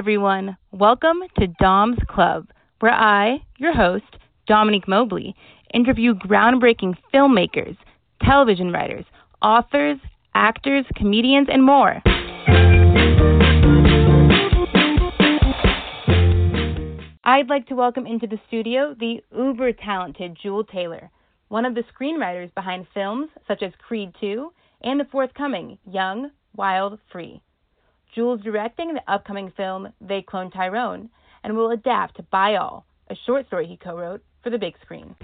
Everyone. Welcome to Dom's Club, where I, your host, Dominique Mobley, interview groundbreaking filmmakers, television writers, authors, actors, comedians, and more. I'd like to welcome into the studio the uber talented Juel Taylor, one of the screenwriters behind films such as Creed 2 and the forthcoming Young, Wild, Free. Juel's directing the upcoming film They Clone Tyrone and will adapt By All, a short story he co wrote for the big screen.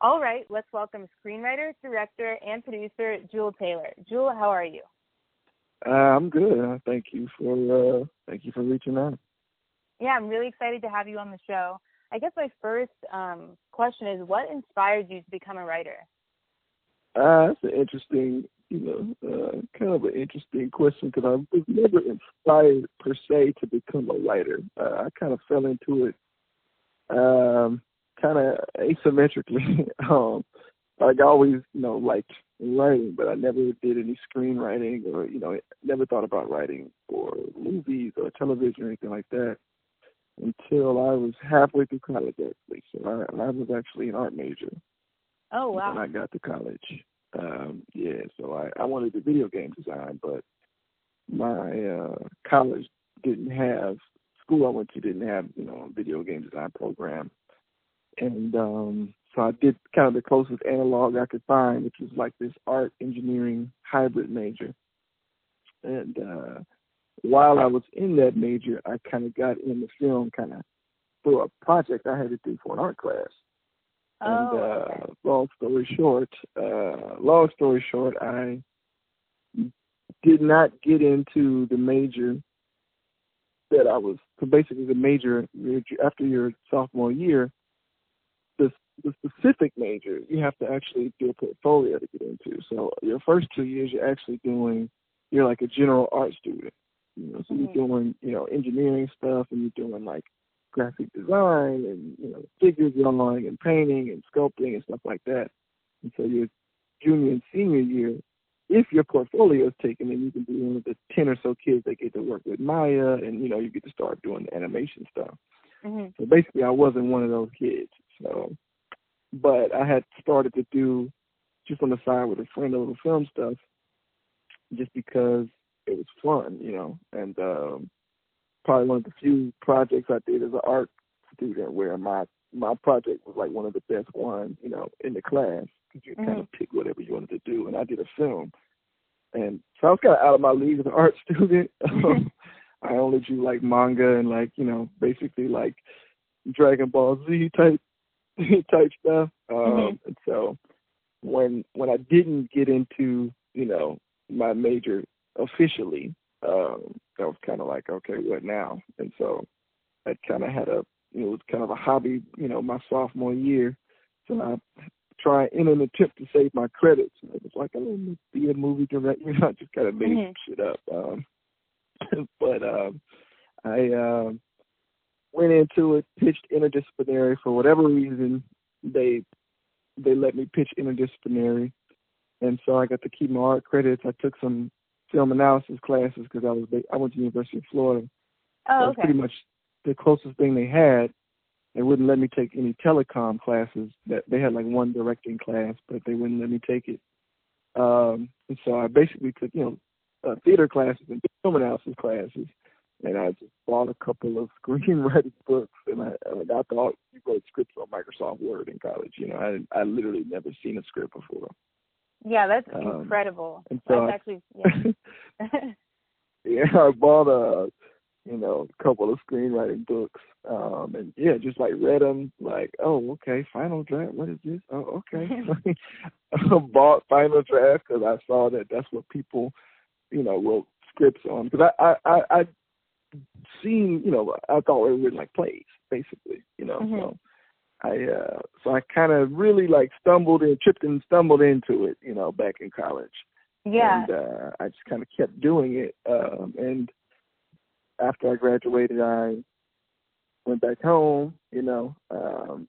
All right, let's welcome screenwriter, director, and producer Juel Taylor. Juel, how are you? Uh, I'm good. Uh, thank you for uh, thank you for reaching out. Yeah, I'm really excited to have you on the show. I guess my first um, question is, what inspired you to become a writer? Uh, that's an interesting, you know, uh, kind of an interesting question because I was never inspired per se to become a writer. Uh, I kind of fell into it um, kind of asymmetrically. um, like I always, you know, liked writing, but I never did any screenwriting or, you know, never thought about writing for movies or television or anything like that until I was halfway through college, actually. So I, I was actually an art major. Oh wow! When I got to college, um, yeah. So I I wanted to do video game design, but my uh, college didn't have school I went to didn't have you know a video game design program, and um, so I did kind of the closest analog I could find, which was like this art engineering hybrid major. And uh, while I was in that major, I kind of got in the film kind of for a project I had to do for an art class. Oh, and uh, long story short, uh, long story short, I did not get into the major that I was. So basically, the major after your sophomore year, the the specific major you have to actually do a portfolio to get into. So your first two years, you're actually doing. You're like a general art student. You know, so mm-hmm. you're doing you know engineering stuff, and you're doing like graphic design and you know figure drawing and painting and sculpting and stuff like that. And so your junior and senior year, if your portfolio is taken, then you can be one of the ten or so kids that get to work with Maya, and you know you get to start doing the animation stuff. Mm-hmm. So basically, I wasn't one of those kids. So, but I had started to do just on the side with a friend a little film stuff, just because it was fun, you know, and um probably one of the few projects I did as an art student where my my project was like one of the best ones, you know, in the class you mm-hmm. kind of pick whatever you wanted to do. And I did a film, and so I was kind of out of my league as an art student. Um, I only drew like manga and like you know basically like Dragon Ball Z type type stuff. Um, mm-hmm. And so when when I didn't get into you know my major officially, um, that was kind of like, okay, what now? And so I kind of had a, you know, it was kind of a hobby, you know, my sophomore year. So I try in an attempt to save my credits. And it was like, I'm going to be a movie director. You know, I just kind of made mm-hmm. shit up. Um, but um, I uh, went into it, pitched interdisciplinary for whatever reason. They they let me pitch interdisciplinary, and so I got to keep my art credits. I took some film analysis classes because I was I went to the University of Florida. Oh, that was pretty much the closest thing they had. They wouldn't let me take any telecom classes. That they had like one directing class, but they wouldn't let me take it. Um, and so I basically took you know uh, theater classes and film analysis classes, and I just bought a couple of screenwriting books. And I, I, I thought you wrote scripts on Microsoft Word in college. You know, I I literally never seen a script before. Yeah, that's um, incredible. And so that's actually yeah. yeah, I bought a you know a couple of screenwriting books, um, and yeah, just like read them. Like, oh, okay, Final Draft. What is this? Oh, okay. I bought Final Draft because I saw that that's what people, you know, wrote scripts on. Because I I I I seen you know I thought it was written like plays basically, you know. Mm-hmm. So I uh so I kind of really like stumbled and tripped and stumbled into it, you know, back in college. Yeah. And uh I just kind of kept doing it um and after I graduated I went back home, you know, um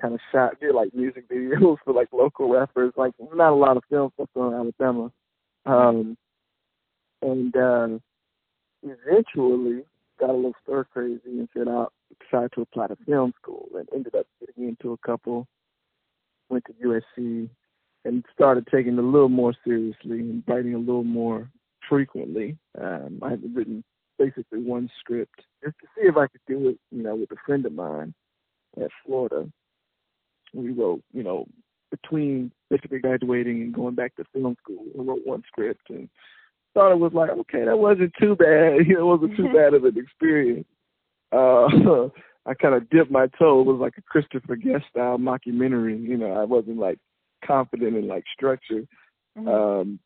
kind of shot did like music videos for like local rappers, like not a lot of film stuff in Alabama. Um, and uh, eventually got a little stir crazy and said I decided to apply to film school and ended up getting into a couple. Went to USC and started taking it a little more seriously and writing a little more frequently. Um, I had written basically one script just to see if I could do it, you know, with a friend of mine at Florida. We wrote, you know, between basically graduating and going back to film school, I wrote one script and thought it was like, okay, that wasn't too bad. You know, it wasn't too bad of an experience. Uh, I kind of dipped my toe. It was like a Christopher Guest style mockumentary. You know, I wasn't like confident in like structure. Mm-hmm. Um,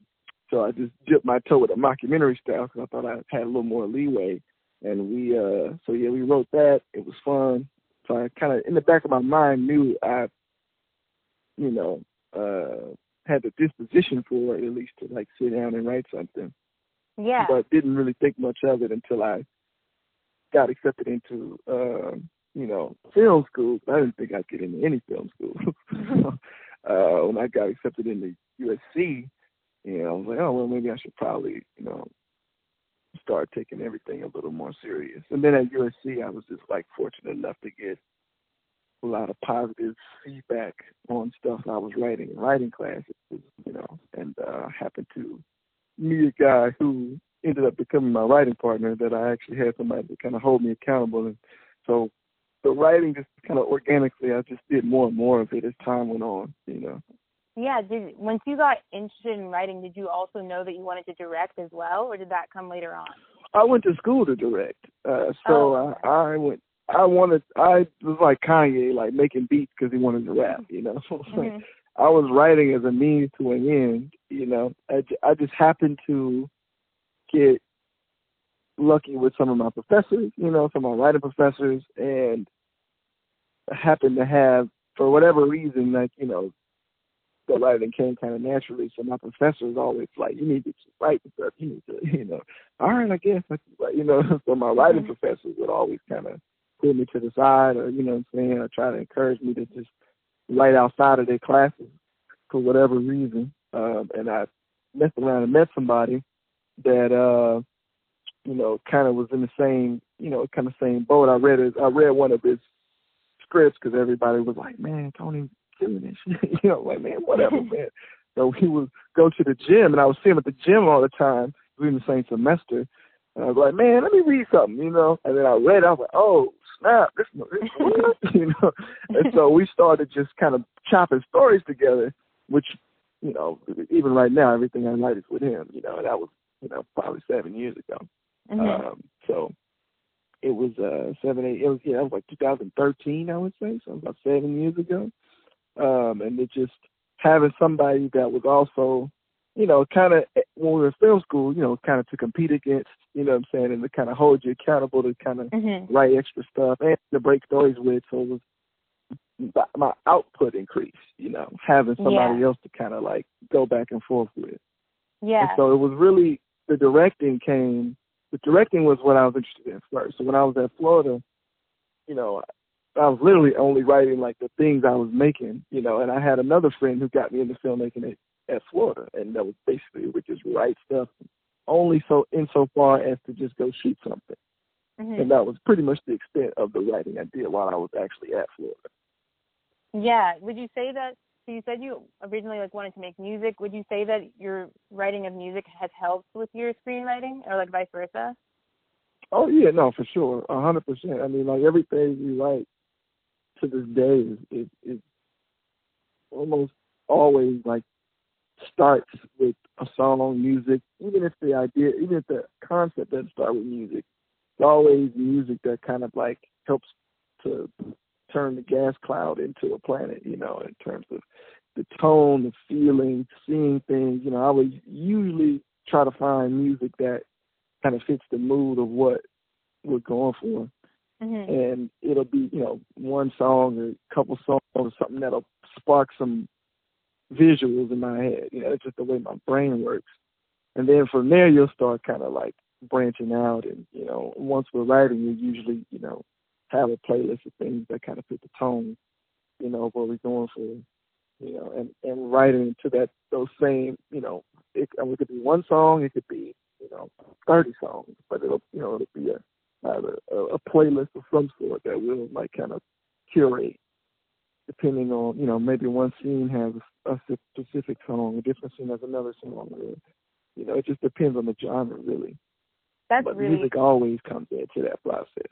so I just dipped my toe with a mockumentary style because I thought I had a little more leeway. And we, uh, so yeah, we wrote that. It was fun. So I kind of, in the back of my mind, knew I, you know, uh, had the disposition for it, at least to like sit down and write something. Yeah. But didn't really think much of it until I got accepted into, uh, you know, film school. I didn't think I'd get into any film school. uh, when I got accepted into USC, you know, I was like, oh well, maybe I should probably, you know, start taking everything a little more serious. And then at USC, I was just like fortunate enough to get a lot of positive feedback on stuff I was writing in writing classes, you know, and uh, happened to meet a guy who ended up becoming my writing partner that I actually had somebody to kind of hold me accountable. And so the writing just kind of organically, I just did more and more of it as time went on, you know. Yeah. Did once you got interested in writing, did you also know that you wanted to direct as well, or did that come later on? I went to school to direct, uh, so oh, okay. I, I went. I wanted. I was like Kanye, like making beats because he wanted to rap. You know, mm-hmm. I was writing as a means to an end. You know, I, I just happened to get lucky with some of my professors. You know, some of my writing professors, and happened to have, for whatever reason, like you know, the writing came kind of naturally. So my professor was always like, "You need to write stuff. You need to, you know." All right, I guess, you know. So my writing mm-hmm. professors would always kind of pull me to the side, or you know, what I'm saying, or try to encourage me to just write outside of their classes for whatever reason. Um, and I messed around and met somebody that, uh, you know, kind of was in the same, you know, kind of same boat. I read it. I read one of his scripts because everybody was like, "Man, Tony, doing this. you know, like, man, whatever, man. So he would go to the gym, and I would see him at the gym all the time. We were in the same semester. And I was like, man, let me read something, you know. And then I read, I was like, oh, snap, this, this you know. And so we started just kind of chopping stories together, which, you know, even right now, everything I write is with him, you know. And that was, you know, probably seven years ago. Mm-hmm. Um, so it was uh seven, eight. It was yeah, it was like 2013, I would say. So about seven years ago um, and it just having somebody that was also, you know, kind of when we were in film school, you know, kind of to compete against, you know, what I'm saying, and to kind of hold you accountable to kind of mm-hmm. write extra stuff and to break stories with. So it was my output increased, you know, having somebody yeah. else to kind of like go back and forth with. Yeah. And so it was really the directing came. The directing was what I was interested in first. So when I was at Florida, you know, I was literally only writing like the things I was making, you know, and I had another friend who got me into filmmaking at, at Florida, and that was basically we just write stuff only so insofar as to just go shoot something, mm-hmm. and that was pretty much the extent of the writing I did while I was actually at Florida. Yeah, would you say that? So you said you originally like wanted to make music. Would you say that your writing of music has helped with your screenwriting, or like vice versa? Oh yeah, no, for sure, a hundred percent. I mean, like everything you write to this day is is, is almost always like starts with a song, music, even if the idea, even if the concept doesn't start with music, it's always music that kind of like helps to turn the gas cloud into a planet, you know, in terms of the tone, the feeling, seeing things. You know, I would usually try to find music that kind of fits the mood of what we're going for mm-hmm. and it'll be you know one song or a couple songs or something that'll spark some visuals in my head. You know, it's just the way my brain works. And then from there, you'll start kind of like branching out. And you know, once we're writing, you're usually you know have a playlist of things that kind of fit the tone. You know, of what we're going for. You know, and and writing to that those same you know it, I mean, it could be one song, it could be you know thirty songs, but it'll you know it'll be a a, a playlist of some sort that we'll like kind of curate depending on you know maybe one scene has a, a specific song, a different scene has another song. Or, you know, it just depends on the genre really. That's but really music always comes into that process.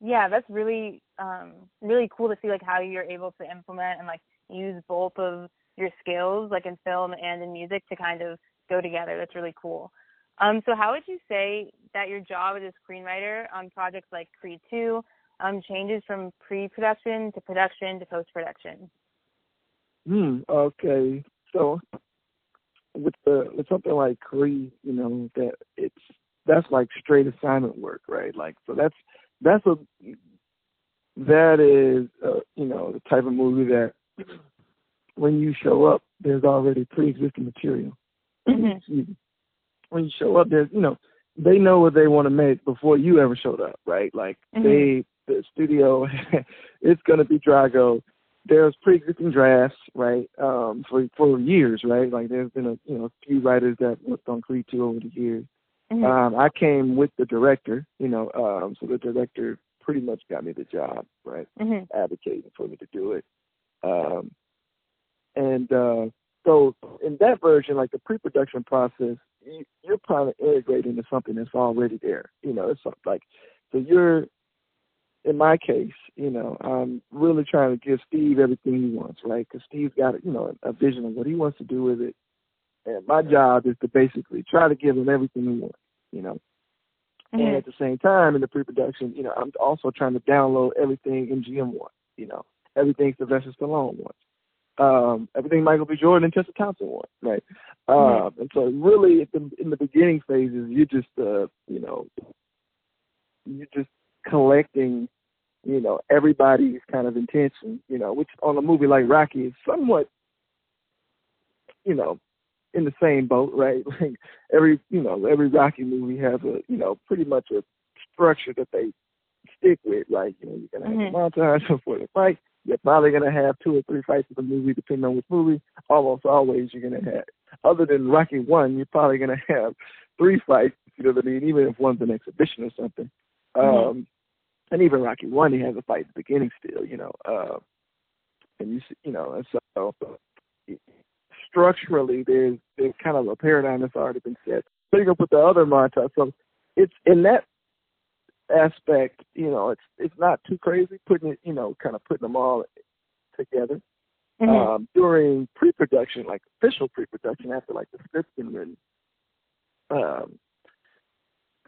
Yeah, that's really um really cool to see like how you're able to implement and like use both of your skills like in film and in music to kind of go together. That's really cool. Um, so how would you say that your job as a screenwriter on projects like Creed 2 um, changes from pre-production to production to post-production? Hmm. Okay. So with the with something like Creed, you know that it's that's like straight assignment work, right? Like so that's that's a that is uh, you know the type of movie that when you show up, there's already pre-existing material. Mm-hmm. when you show up, there's you know they know what they want to make before you ever showed up, right? Like mm-hmm. they the studio, it's gonna be Drago. There's pre-existing drafts, right? Um, for for years, right? Like there's been a you know a few writers that worked on Creed two over the years. Mm-hmm. Um, I came with the director, you know, um, so the director pretty much got me the job, right? Mm-hmm. Advocating for me to do it. Um, and uh, so in that version, like the pre-production process, you, you're probably integrating into something that's already there. You know, it's like so you're. In my case, you know, I'm really trying to give Steve everything he wants, right? Because Steve's got, you know, a vision of what he wants to do with it, and my job is to basically try to give them everything they want, you know. Mm-hmm. And at the same time, in the pre-production, you know, I'm also trying to download everything MGM wants, you know, everything Sylvester Stallone wants um, everything Michael B. Jordan and Tessa Thompson want, right? Mm-hmm. Um, and so really, in the, in the beginning phases, you're just, uh, you know, you're just collecting, you know, everybody's kind of intention, you know, which on a movie like Rocky is somewhat, you know, in the same boat, right? Like every, you know, every Rocky movie has a, you know, pretty much a structure that they stick with, Like You know, you're gonna have mm-hmm. a montage before the fight you're probably going to have two or three fights in the movie, depending on which movie. Almost always you're going to have. Other than Rocky One, you're probably going to have three fights. You know what I mean? Even if one's an exhibition or something. Mm-hmm. Um, and even Rocky One, he has a fight at the beginning still. You know, uh, and you see, you know, and so structurally, there's there's kind of a paradigm that's already been set. So you go put the other montage. So it's in that aspect, you know, it's it's not too crazy putting it, you know, kind of putting them all together. Mm-hmm. Um, during pre-production, like official pre-production, after like the script's been written, um,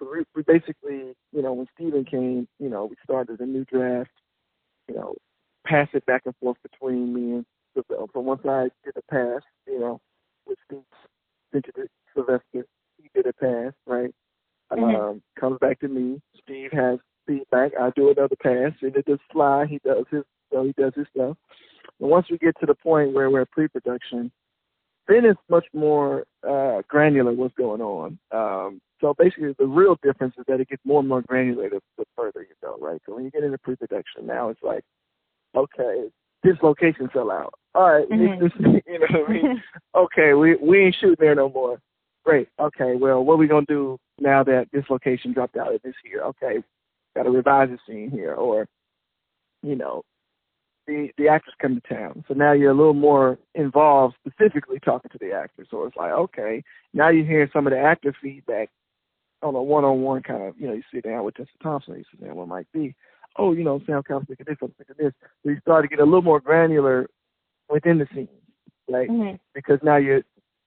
we, we basically, you know, when Steven came, you know, we started a new draft, you know, pass it back and forth between me and from one side did a pass, you know, with Steve it Sylvester, he did a pass, right? Mm-hmm. Um, comes back to me. Steve has feedback. I do another pass, and it just fly. He does his, so he does his stuff. And once we get to the point where we're pre-production, then it's much more uh, granular what's going on. Um, so basically, the real difference is that it gets more and more granular the, the further you go, right? So when you get into pre-production, now it's like, okay, this location fell out. All right, mm-hmm. you know what I mean? okay, we we ain't shooting there no more. Great. Okay, well, what are we gonna do now that this location dropped out of this here? Okay, got to revise the scene here, or you know, the the actors come to town, so now you're a little more involved, specifically talking to the actors. So it's like, okay, now you're hearing some of the actor feedback on a one-on-one kind of, you know, you sit down with Tessa Thompson, you sit down with Mike B. Oh, you know, Sam Cobb's thinking this, I'm thinking this. So you start to get a little more granular within the scene, right? Mm-hmm. Because now you're,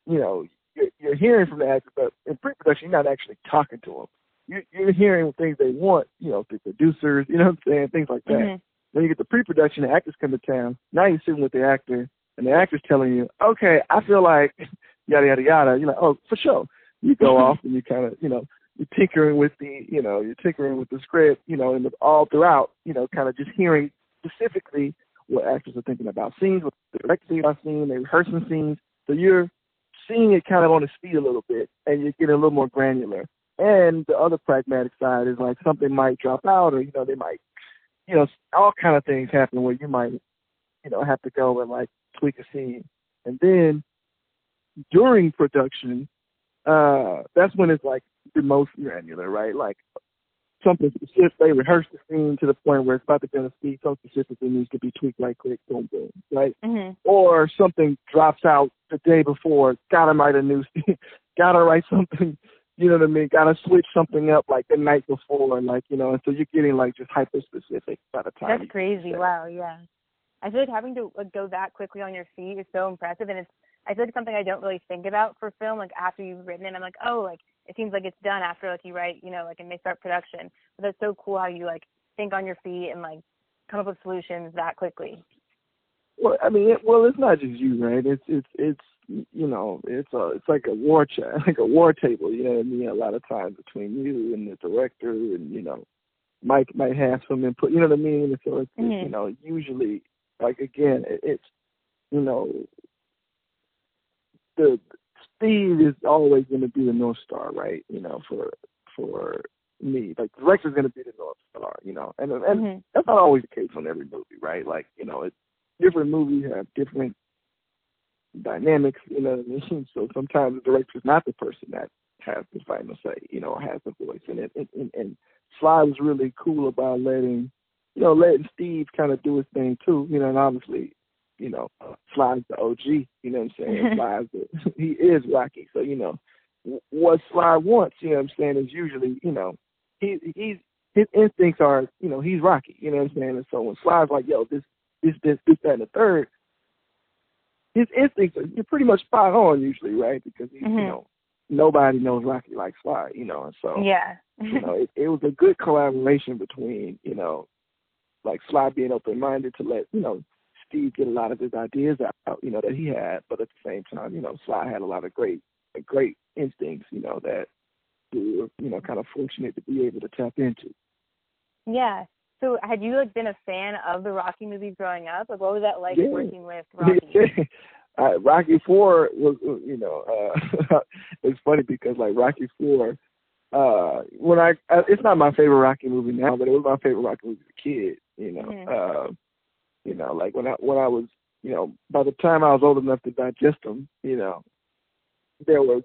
you know, you're, you're hearing from the actor, but in pre-production, you're not actually talking to them. You're, you're hearing things they want, you know, the producers, you know what I'm saying, things like that. Mm-hmm. When you get the pre-production, the actors come to town. Now you're sitting with the actor, and the actor's telling you, okay, I feel like yada yada yada. You're like, oh, for sure. You go off and you kind of, you know, you're tinkering with the, you know, you're tinkering with the script, you know, and the, all throughout, you know, kind of just hearing specifically what actors are thinking about scenes, what the director about scene, they're rehearsing scenes. So you're seeing it kind of on its feet a little bit, and you're getting a little more granular. And the other pragmatic side is like something might drop out, or you know they might, you know, all kind of things happen where you might, you know, have to go and like tweak a scene, and then during production, uh, that's when it's like the most granular, right? Like something specific. They rehearse the scene to the point where it's about to be on the speed. Something specifically needs to be tweaked, like quick, boom, boom, right? Mm-hmm. Or something drops out the day before. Gotta write a new. gotta write something. You know what I mean? Gotta switch something up like the night before, and like you know, and so you're getting like just hyper specific by the time. That's crazy. Wow. Yeah. I feel like having to like, go that quickly on your feet is so impressive, and it's I feel like something I don't really think about for film. Like after you've written it, I'm like, oh, like it seems like it's done after like you write, you know, like and they start production. But that's so cool how you like think on your feet and like come up with solutions that quickly. Well, I mean, it, well, it's not just you, right? It's it's it's you know, it's a it's like a war chat, like a war table. You know what I mean? A lot of times between you and the director, and you know, Mike might have some input. You know what I mean? So it's, mm-hmm. it's you know, usually like again, it, it's you know, the speed is always going to be the north star, right? You know, for for me, like director is going to be the north star, you know, and and mm-hmm. that's not always the case on every movie, right? Like you know, it's different movies have different dynamics, you know what I mean? So sometimes the director is not the person that has the final say, you know, has the voice, and it, and, and Sly was really cool about letting, you know, letting Steve kind of do his thing too, you know, and obviously you know, Sly's the OG. You know what I'm saying? Sly's the, he is Rocky. So you know, what Sly wants, you know what I'm saying, is usually, you know, he he's his instincts are, you know, he's Rocky. You know what I'm saying? And so when Sly's like, yo, this this this this that and the third, his instincts are you're pretty much spot on usually, right? Because he, mm-hmm. you know nobody knows Rocky like Sly, you know, and so yeah, you know, it, it was a good collaboration between, you know, like Sly being open minded to let, you know, Steve get a lot of his ideas out, you know, that he had, but at the same time, you know, Sly had a lot of great, great instincts, you know, that we were, you know, kind of fortunate to be able to tap into. Yeah. So, had you like been a fan of the Rocky movies growing up? Like, what was that like yeah. working with Rocky? Uh, Rocky Four was, you know, uh, it's funny because like Rocky Four, uh, when I, it's not my favorite Rocky movie now, but it was my favorite Rocky movie as a kid. You know, mm-hmm. uh, you know, like when I when I was, you know, by the time I was old enough to digest them, you know, there were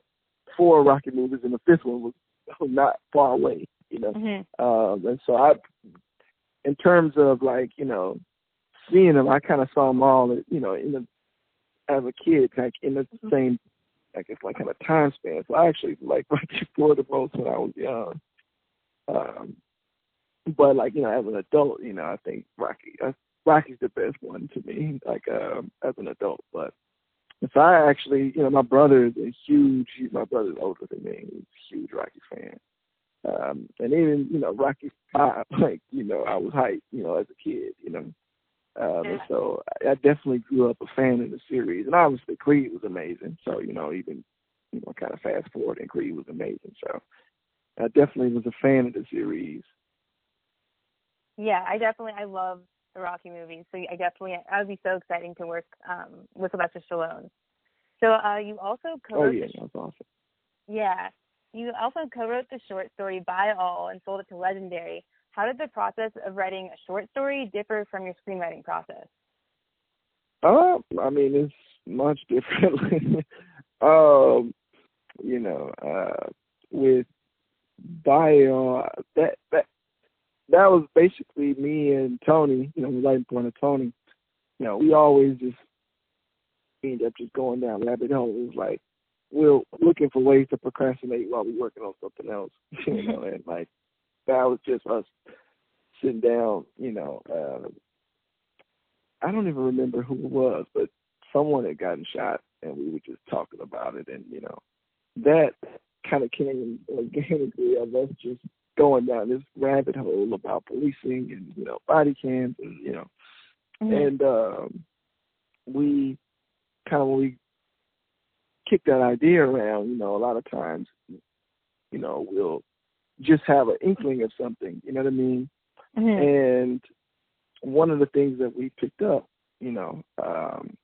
four Rocky movies, and the fifth one was not far away. You know, mm-hmm. um, and so I, in terms of like you know, seeing them, I kind of saw them all, you know, in the as a kid, like in the mm-hmm. same, I guess, like kind of time span. So I actually like Rocky Four the most when I was young. Um, but like you know, as an adult, you know, I think Rocky. I Rocky's the best one to me, like um, as an adult. But so I actually, you know, my brother is a huge. My brother's older than me. He's a huge Rocky fan. Um, and even you know Rocky Five, like you know, I was hyped, you know, as a kid, you know. Um, yeah. and so I definitely grew up a fan of the series, and obviously Creed was amazing. So you know, even you know, kind of fast forward, and Creed was amazing. So I definitely was a fan of the series. Yeah, I definitely I love the Rocky movies. So I definitely, I would be so exciting to work um, with Sylvester Stallone. So uh, you also co-wrote. Oh yeah, that's awesome. Yeah, you also co-wrote the short story "By All" and sold it to Legendary. How did the process of writing a short story differ from your screenwriting process? Uh, I mean, it's much different. um, you know, uh, with All, that that that was basically me and Tony, you know, the light point of Tony. You know, we always just end up just going down rabbit holes. Like we're looking for ways to procrastinate while we're working on something else. You know, and like that was just us sitting down. You know, uh, I don't even remember who it was, but someone had gotten shot, and we were just talking about it. And you know, that kind of came organically of us just going down this rabbit hole about policing and you know body cams and you know mm-hmm. and um we kind of when we kick that idea around you know a lot of times you know we'll just have an inkling of something you know what i mean mm-hmm. and one of the things that we picked up you know um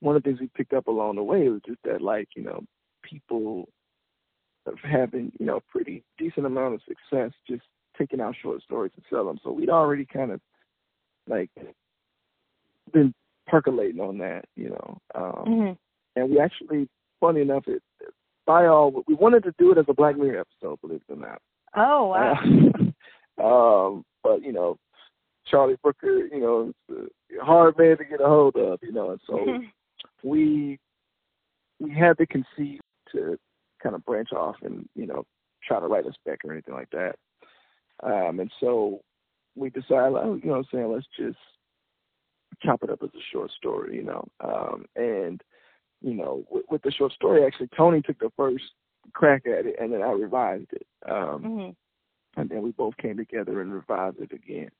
one of the things we picked up along the way was just that like you know people of having, you know, pretty decent amount of success just taking out short stories and sell them. So we'd already kind of like been percolating on that, you know. Um mm-hmm. and we actually funny enough it by all, we wanted to do it as a Black Mirror episode, believe it or not. Oh wow. Uh, um, but you know, Charlie Brooker, you know, a hard man to get a hold of, you know, and so we we had to conceit to kind of branch off and you know try to write a spec or anything like that. Um, and so we decided, like, you know, i'm saying let's just chop it up as a short story, you know. Um, and you know, with, with the short story, actually, Tony took the first crack at it, and then I revised it. Um, mm-hmm. And then we both came together and revised it again.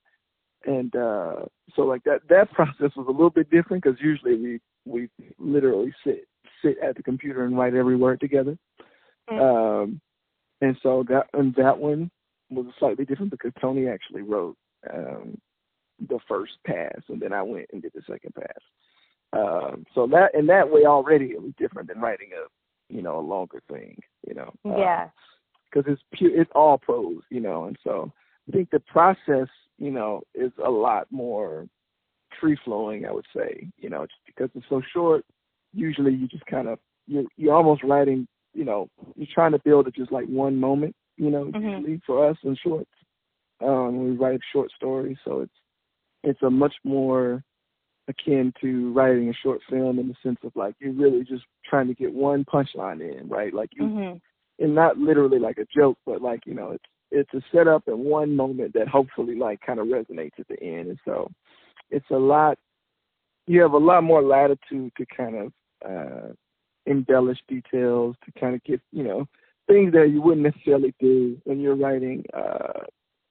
And uh, so, like that, that process was a little bit different because usually we we literally sit sit at the computer and write every word together. Mm-hmm. Um, and so that and that one was slightly different because Tony actually wrote um, the first pass, and then I went and did the second pass. Um, so that in that way already it was different than writing a you know a longer thing, you know. Yeah. Because it's pure, it's all prose, you know, and so I think the process, you know, is a lot more free flowing. I would say, you know, just because it's so short. Usually, you just kind of you're you're almost writing, you know, you're trying to build it just like one moment, you know, mm-hmm. usually for us in shorts. Um, we write short stories, so it's it's a much more akin to writing a short film in the sense of like you're really just trying to get one punchline in, right? Like you, mm-hmm. and not literally like a joke, but like you know, it's it's a setup in one moment that hopefully like kind of resonates at the end, and so it's a lot. You have a lot more latitude to kind of uh embellish details to kind of get you know things that you wouldn't necessarily do when you're writing uh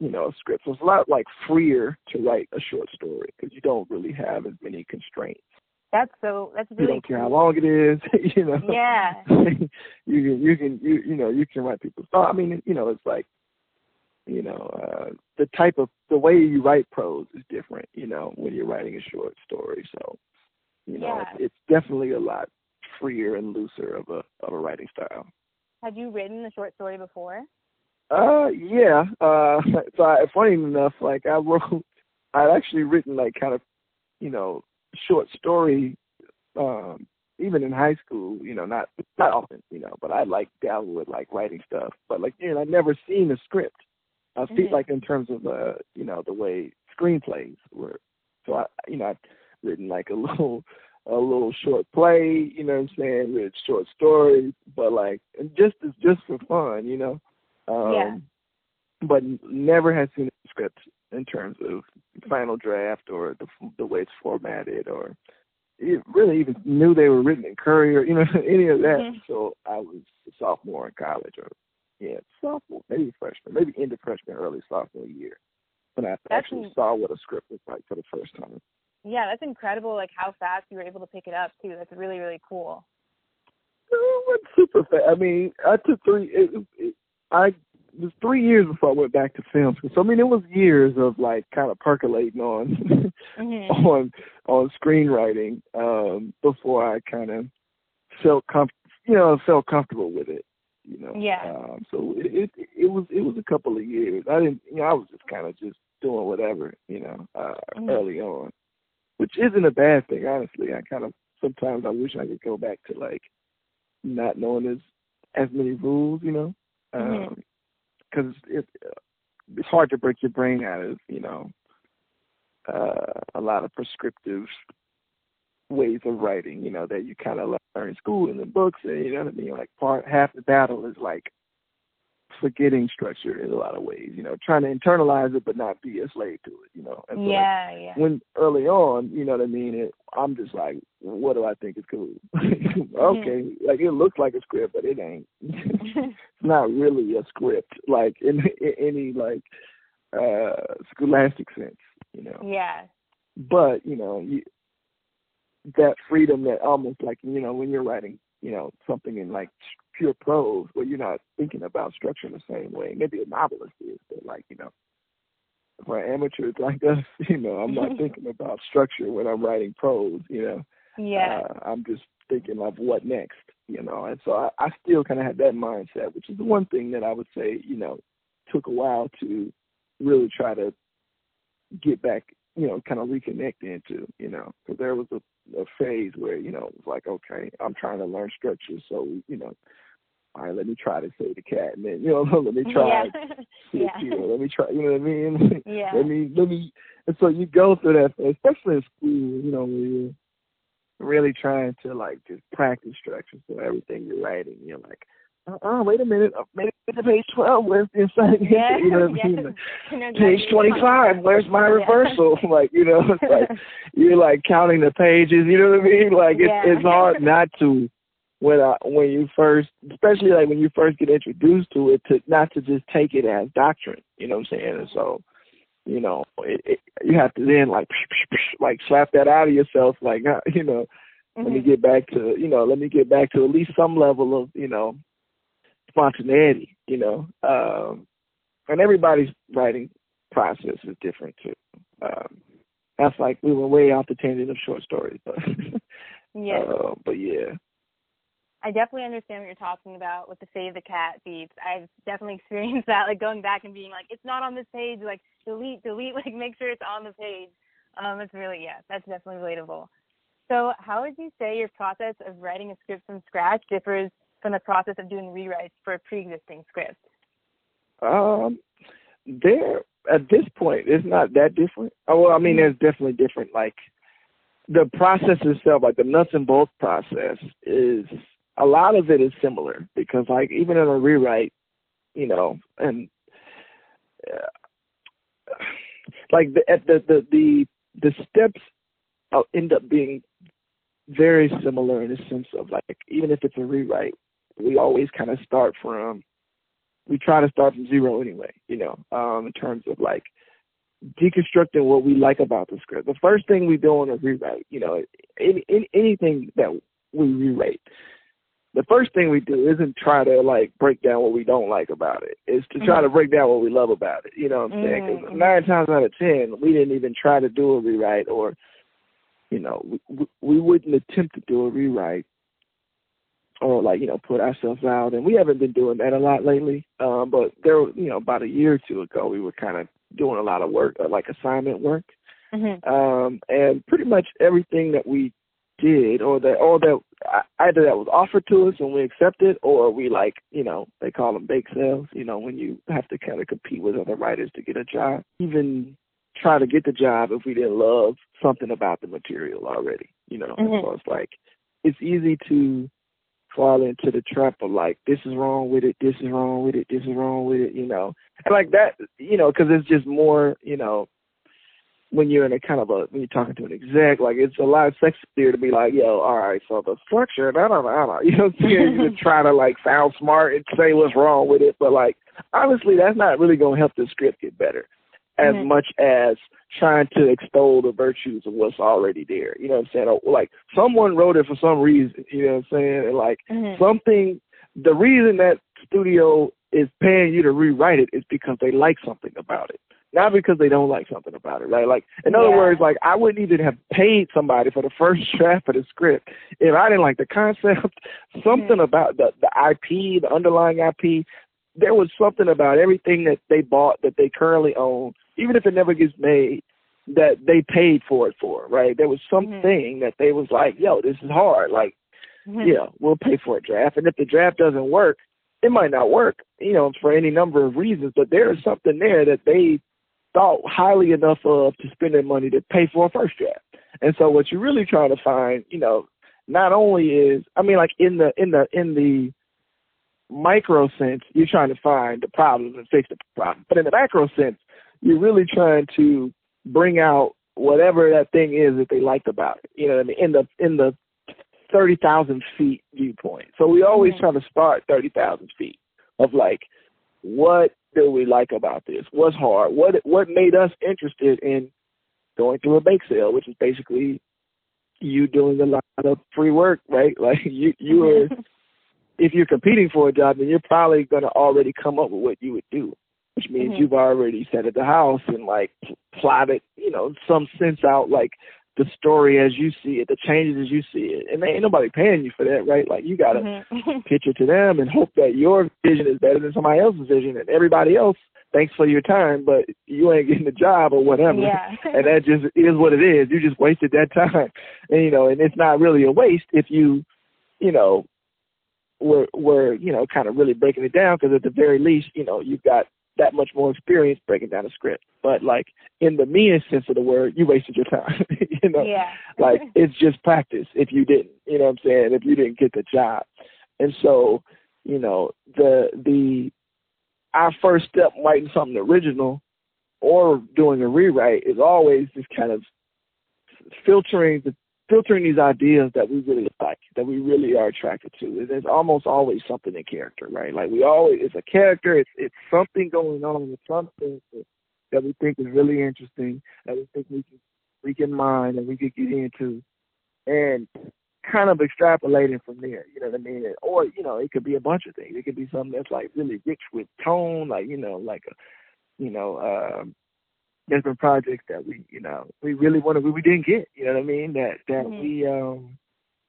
you know, a script. So it's a lot like freer to write a short story because you don't really have as many constraints. That's so. That's really. You don't care how long it is. you know. Yeah. you can you can you you know you can write people's thoughts. I mean you know it's like you know uh the type of the way you write prose is different. You know when you're writing a short story. So you know yeah. it's, it's definitely a lot freer and looser of a of a writing style. Have you written a short story before? Uh, yeah. Uh, so I, funny enough, like I wrote, I'd actually written like kind of, you know, short story, um, even in high school. You know, not not often, you know, but I like dabble with like writing stuff. But like, you know, I'd never seen a script. I mm-hmm. like in terms of uh, you know, the way screenplays were. So I, you know, I'd written like a little a little short play, you know what I'm saying, with short stories, but like just just for fun, you know. Um, yeah. But never had seen a script in terms of final draft or the the way it's formatted or really even knew they were written in Courier, you know, any of that. Mm-hmm. So I was a sophomore in college or yeah, sophomore, maybe freshman, maybe end of freshman, early sophomore year when I that's actually in- saw what a script was like for the first time. Yeah, that's incredible. Like how fast you were able to pick it up too. That's really really cool. It went super fast. I mean, I took three. It, it, I it was three years before I went back to film school. So I mean, it was years of like kind of percolating on mm-hmm. on on screenwriting um, before I kind of felt com- you know felt comfortable with it. You know. Yeah. Um, so it, it it was it was a couple of years. I didn't you know I was just kind of just doing whatever you know uh, mm-hmm. early on, which isn't a bad thing honestly. I kind of sometimes I wish I could go back to like not knowing as as many rules, you know because mm-hmm. um, it, it's hard to break your brain out of you know uh, a lot of prescriptive ways of writing, you know, that you kind of learn in school and in books, and you know what I mean. Like part half the battle is like forgetting structure in a lot of ways, you know, trying to internalize it but not be a slave to it, you know. And so yeah, like, yeah. When early on, you know what I mean, it, I'm just like, what do I think is cool? Okay, like it looks like a script, but it ain't. it's not really a script, like in, in any like uh scholastic sense, you know. Yeah. But you know, you, that freedom that almost like you know when you're writing you know, something in like pure prose where you're not thinking about structure in the same way. Maybe a novelist is, but like, you know, for amateurs like us, you know, I'm not thinking about structure when I'm writing prose, you know. Yeah. Uh, I'm just thinking of what next, you know. And so I, I still kind of had that mindset, which is the one thing that I would say, you know, took a while to really try to get back, you know, kind of reconnect into, you know, because there was a a phase where you know it was like okay i'm trying to learn structure so you know all right, let me try to save the cat, and then you know, let me try, yeah. yeah. know, let me try, you know what I mean? yeah. let me, let me, and so you go through that, especially in school, you know, where you're really trying to like just practice structure, so everything you're writing, you're like, uh-uh, wait a minute, uh, maybe page 12, where's the inside? Yeah, you know what I mean? Page 25, where's my reversal? like, you know, it's like, you're like counting the pages, you know what I mean? Like, it's, Yeah. it's hard not to when I, when you first, especially like when you first get introduced to it, to not to just take it as doctrine, you know what I'm saying? And so, you know, it, it, you have to then like, like slap that out of yourself, like, uh, you know, let me Mhm. get back to you know let me get back to at least some level of you know spontaneity you know um and everybody's writing process is different too um that's like we were way off the tangent of short stories but yeah. uh, but yeah I definitely understand what you're talking about with the save the cat beats. I've definitely experienced that, like going back and being like, it's not on this page, like delete, delete, like make sure it's on the page. Um, it's really yeah, that's definitely relatable. So how would you say your process of writing a script from scratch differs from the process of doing rewrites for a pre-existing script? um there at this point it's not that different oh well i mean there's definitely different like the process itself like the nuts and bolts process is a lot of it is similar because like even in a rewrite you know and uh, like the the the the the steps uh, end up being very similar in the sense of like even if it's a rewrite we always kind of start from we try to start from zero anyway you know um in terms of like deconstructing what we like about the script. The first thing we do on a rewrite you know any, any anything that we rewrite the first thing we do isn't try to like break down what we don't like about it. It's to try Mhm. to break down what we love about it. You know what I'm saying? 'Cause Mhm. nine times out of ten, we didn't even try to do a rewrite, or you know, we we, we wouldn't attempt to do a rewrite, or like you know, put ourselves out. And we haven't been doing that a lot lately. Um, but there, you know, about a year or two ago, we were kind of doing a lot of work, uh, like assignment work Mm-hmm. um, and pretty much everything that we did, or that, or that either that was offered to us and we accepted, or we like, you know, they call them bake sales. You know, when you have to kind of compete with other writers to get a job, even try to get the job if we didn't love something about the material already. You know, Mhm. so it's like it's easy to fall into the trap of like this is wrong with it, this is wrong with it, this is wrong with it. You know, and like that, you know, because it's just more, you know when you're in a kind of a when you're talking to an exec, like it's a lot sexier to be like, yo, all right, so the structure, da da da da. You know what I'm saying? you try to like sound smart and say what's wrong with it, but like honestly, that's not really gonna help the script get better as Mhm. much as trying to extol the virtues of what's already there. You know what I'm saying? Like someone wrote it for some reason. You know what I'm saying? And like Mhm. something, the reason that studio is paying you to rewrite it is because they like something about it not because they don't like something about it, right? Like, in other Yeah. words, like I wouldn't even have paid somebody for the first draft of the script if I didn't like the concept. Something Mhm. about the the IP, the underlying IP, there was something about everything that they bought that they currently own, even if it never gets made, that they paid for it for, right? There was something that they was like, yo, this is hard. Like, Mhm. yeah, we'll pay for a draft. And if the draft doesn't work, it might not work, you know, for any number of reasons, but there is something there that they thought highly enough of to spend their money to pay for a first draft. And so what you're really trying to find, you know, not only is I mean like in the in the in the micro sense, you're trying to find the problems and fix the problem. But in the macro sense, you're really trying to bring out whatever that thing is that they liked about it. You know what I mean? In the in the thirty thousand feet viewpoint. So we always Mhm. try to start thirty thousand feet of like what do we like about this? What's hard? What what made us interested in going through a bake sale, which is basically you doing a lot of free work, right? Like you you are if you're competing for a job, then you're probably going to already come up with what you would do, which means Mhm. you've already set at the house and like pl- plotted, you know, some sense out like the story as you see it, the changes as you see it, and ain't nobody paying you for that, right? Like you got to Mhm. pitch it to them and hope that your vision is better than somebody else's vision, and everybody else thanks for your time, but you ain't getting the job or whatever. Yeah. and that just is what it is. You just wasted that time, and you know, and it's not really a waste if you, you know, we're we're you know kind of really breaking it down because at the very least you know you've got that much more experience breaking down a script. But like in the meanest sense of the word, you wasted your time. you know, yeah. like it's just practice. If you didn't, you know what I'm saying? If you didn't get the job, and so you know the the our first step writing something original or doing a rewrite is always just kind of filtering the filtering these ideas that we really like, that we really are attracted to. There's almost always something in character, right? Like we always, it's a character. It's it's something going on. It's something that we think is really interesting, that we think we can we can mine and we can get into, and kind of extrapolating from there. You know what I mean? Or you know, it could be a bunch of things. It could be something that's like really rich with tone, like you know, like a you know, um, there's been projects that we, you know, we really wanted, we, we didn't get, you know what I mean? That that mm-hmm. we um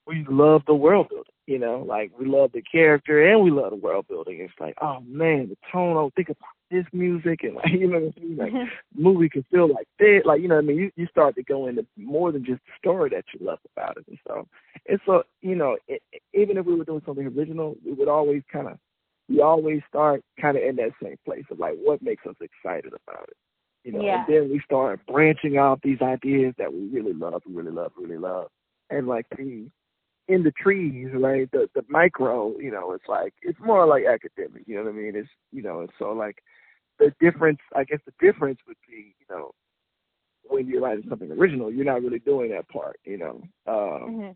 we love the world building, you know, like we love the character and we love the world building. It's like, oh man, the tone. Oh, think about this music and like, you know what I mean? Like, movie can feel like this, like you know what I mean. You you start to go into more than just the story that you love about it, and so and so you know, it, even if we were doing something original, we would always kind of we always start kind of in that same place of like what makes us excited about it you know, yeah. and then we start branching out these ideas that we really love, really love, really love, and like the in the trees, right? The the micro, you know, it's like it's more like academic, you know what I mean? It's you know, and so like the difference, I guess the difference would be, you know, when you're writing something original, you're not really doing that part, you know, um, mm-hmm.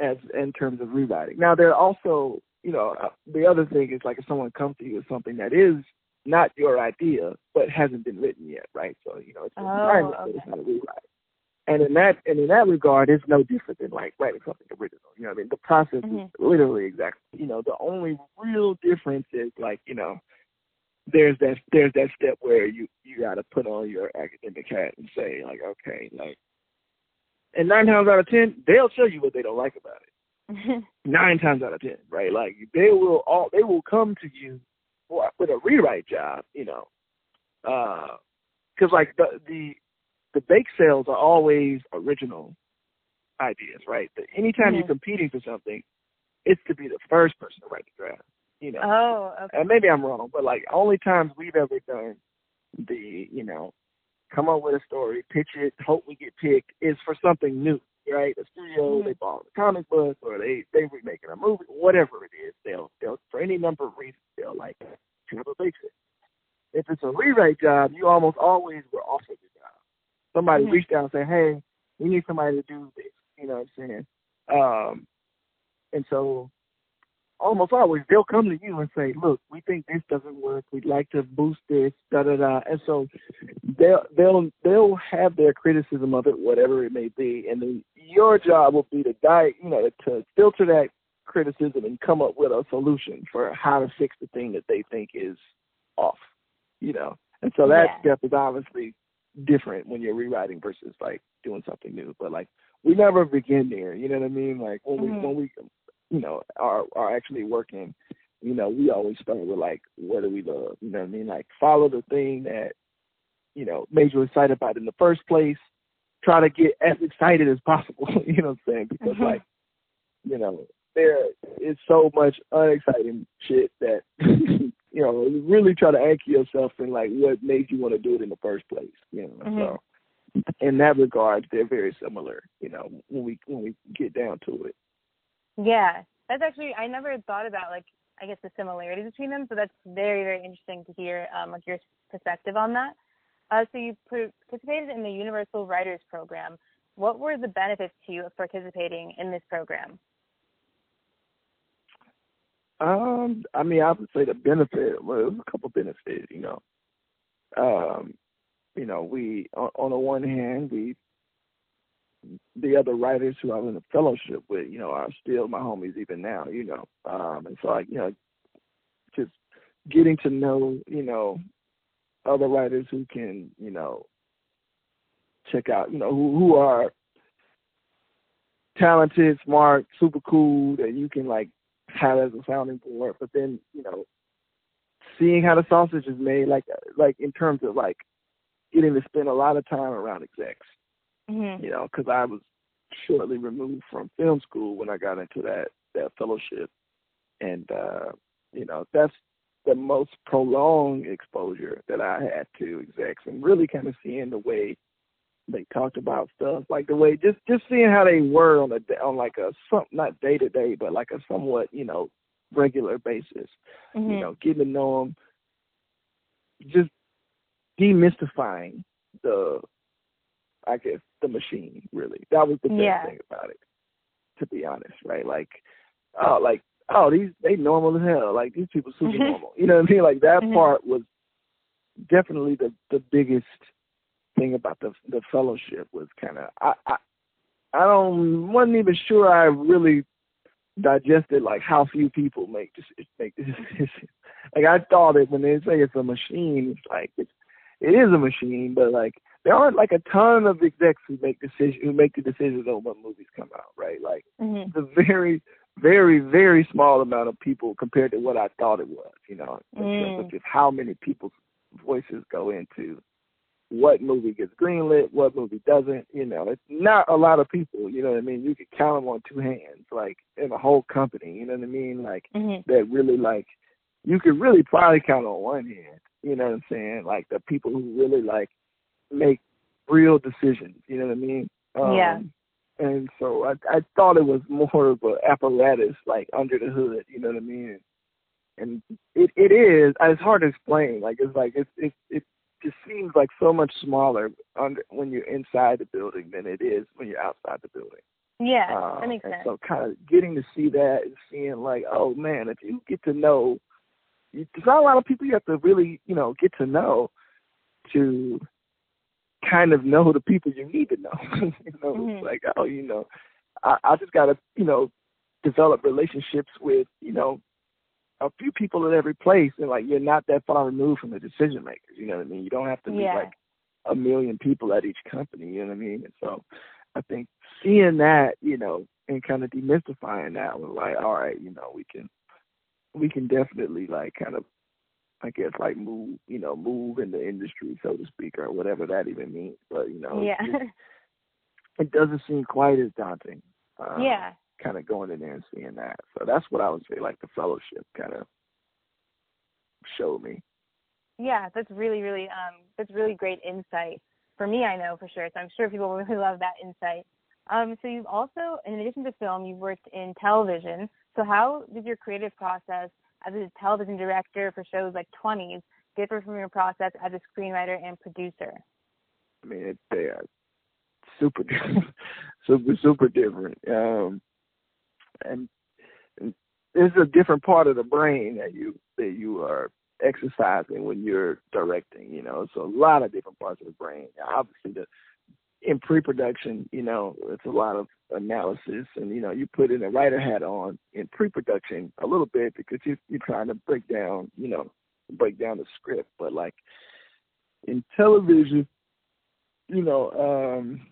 as in terms of rewriting. Now there are also, you know, uh, the other thing is like if someone comes to you with something that is not your idea, but hasn't been written yet, right? So you know, it's an oh, okay. it's not a rewrite. And in that and in that regard, it's no different than like writing something original. You know, what I mean, the process mm-hmm. is literally exactly. You know, the only real difference is like you know, there's that there's that step where you you got to put on your academic hat and say like, okay, like, and nine times out of ten, they'll tell you what they don't like about it. nine times out of ten, right? Like they will all they will come to you with a rewrite job, you know, because uh, like the the the bake sales are always original ideas, right? But anytime mm-hmm. you're competing for something, it's to be the first person to write the draft, you know. Oh, okay. And maybe I'm wrong, but like only times we've ever done the, you know, come up with a story, pitch it, hope we get picked is for something new, right? A studio, mm-hmm. they bought the comic book or they they remaking a movie, whatever it is, they'll they'll for any number of reasons they'll like have a basic. If it's a rewrite job, you almost always were offered the job. Somebody mm-hmm. reached out and said, Hey, we need somebody to do this, you know what I'm saying? Um and so almost always they'll come to you and say, Look, we think this doesn't work, we'd like to boost this, da da da and so they'll they'll they'll have their criticism of it, whatever it may be, and then your job will be to die you know, to filter that criticism and come up with a solution for how to fix the thing that they think is off. You know. And so that yeah. step is obviously different when you're rewriting versus like doing something new. But like we never begin there, you know what I mean? Like when mm-hmm. we when we you know, are are actually working, you know, we always start with like what do we love? You know what I mean? Like follow the thing that, you know, made you excited about in the first place. Try to get as excited as possible, you know what I'm saying? Because mm-hmm. like, you know, there is so much unexciting shit that you know really try to anchor yourself in like what made you want to do it in the first place. You know, mm-hmm. so in that regard, they're very similar. You know, when we when we get down to it. Yeah, that's actually I never thought about like I guess the similarities between them. So that's very very interesting to hear um, like your perspective on that. Uh, so you participated in the Universal Writers Program. What were the benefits to you of participating in this program? Um, I mean, I would say the benefit. Well, there's a couple benefits. You know, um, you know, we on, on the one hand, we the other writers who I'm in a fellowship with, you know, are still my homies even now. You know, um, and so I, you know, just getting to know, you know, other writers who can, you know, check out, you know, who, who are talented, smart, super cool, that you can like have as a sounding board. But then, you know, seeing how the sausage is made, like like in terms of like getting to spend a lot of time around execs. Mm-hmm. You know, because I was shortly removed from film school when I got into that that fellowship, and uh, you know that's the most prolonged exposure that I had to execs, and really kind of seeing the way they talked about stuff, like the way just just seeing how they were on a on like a some not day to day, but like a somewhat you know regular basis. Mm-hmm. You know, getting to know them, just demystifying the, I guess the machine. Really, that was the best Yeah. thing about it. To be honest, right? Like, oh, like oh these they normal as hell. Like these people super Mhm. normal. You know what I mean? Like that Mhm. part was definitely the the biggest thing about the the fellowship was kind of I, I I don't wasn't even sure I really digested like how few people make this make this decision. Like I thought it when they say it's a machine, it's like it's it is a machine, but like there aren't like a ton of execs who make decisions who make the decisions on what movies come out, right? Like Mhm. it's a very, very, very small amount of people compared to what I thought it was, you know, in terms of Mm. just how many people's voices go into what movie gets greenlit, what movie doesn't, you know, it's not a lot of people, you know what I mean? You could count them on two hands, like in a whole company, you know what I mean? Like Mhm. that really like you could really probably count on one hand, you know what I'm saying? Like the people who really like make real decisions, you know what I mean? Um, Yeah. And so I I thought it was more of a apparatus like under the hood, you know what I mean? And it it is. It's hard to explain. Like it's like it's it it just seems like so much smaller under when you're inside the building than it is when you're outside the building. Yeah, Um, that makes sense. So kind of getting to see that and seeing like, oh man, if you get to know, you, there's not a lot of people you have to really, you know, get to know to kind of know the people you need to know. you know, Mhm. it's like, oh, you know, I, I just got to, you know, develop relationships with, you know, a few people at every place, and like you're not that far removed from the decision makers. You know what I mean? You don't have to be Yeah. like a million people at each company. You know what I mean? And so I think seeing that, you know, and kind of demystifying that was like, all right, you know, we can we can definitely like kind of I guess like move, you know, move in the industry, so to speak, or whatever that even means. But you know, yeah. it, it doesn't seem quite as daunting. Um, yeah. Kind of going in there and seeing that. So that's what I would say, like the fellowship kind of showed me. Yeah, that's really, really, um, that's really great insight for me. I know for sure. So I'm sure people really love that insight. Um, so you've also, in addition to film, you've worked in television. So how does your creative process as a television director for shows like 20s differ from your process as a screenwriter and producer? I mean, it, they are super super super different. Um, and, and there's a different part of the brain that you that you are exercising when you're directing. You know, so a lot of different parts of the brain. Obviously, the in pre-production, you know, it's a lot of analysis, and you know, you put in a writer hat on in pre-production a little bit because you, you're trying to break down, you know, break down the script. But like in television, you know, um,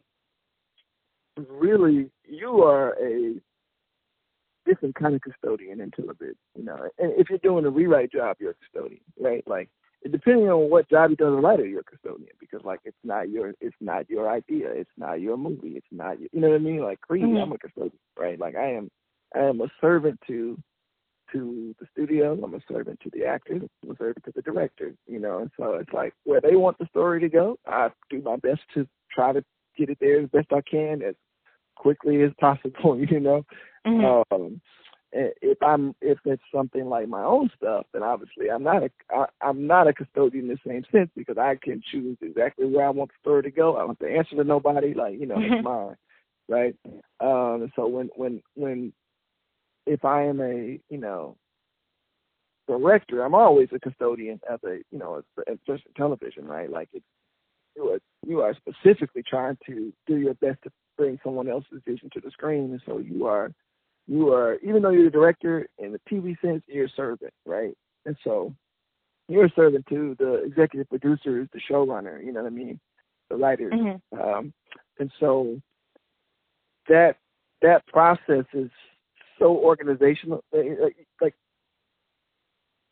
really, you are a different kind of custodian in television. You know, and if you're doing a rewrite job, you're a custodian, right? Like depending on what job you do as a writer, you're a custodian because like it's not your it's not your idea, it's not your movie, it's not your, you know what I mean? Like Creed, Mhm. I'm a custodian, right? Like I am I am a servant to to the studio, I'm a servant to the actors, I'm a servant to the director, you know, and so it's like where they want the story to go, I do my best to try to get it there as best I can as quickly as possible, you know. Mhm. Um, if I'm if it's something like my own stuff, then obviously I'm not a I, I'm not a custodian in the same sense because I can choose exactly where I want the story to go. I don't have to answer to nobody. Like you know, it's mine, right? Um, so when when when if I am a you know director, I'm always a custodian as a you know especially television, right? Like it's you are you are specifically trying to do your best to bring someone else's vision to the screen, and so you are you are even though you're the director in the TV sense, you're a servant, right? And so you're a servant to the executive producers, the showrunner, you know what I mean, the writers, Mhm. um, and so that that process is so organizational, like, like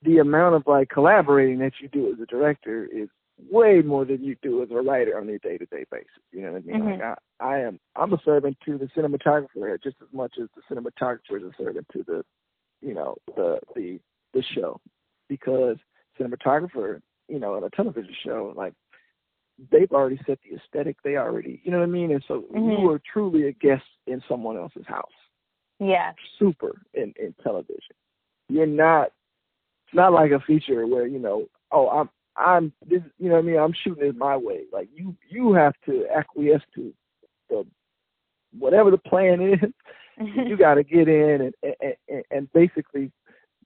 the amount of like collaborating that you do as a director is way more than you do as a writer on a day to day basis. You know what I mean? Mhm. Like I, I am I'm a servant to the cinematographer just as much as the cinematographer is a servant to the you know, the the the show because cinematographer, you know, in a television show, like they've already set the aesthetic. They already, you know what I mean? And so Mhm. you are truly a guest in someone else's house. Yeah. Super in in television. You're not. It's not like a feature where you know, oh, I'm I'm this, you know what I mean? I'm shooting it my way. Like you you have to acquiesce to the whatever the plan is. you got to get in and, and and basically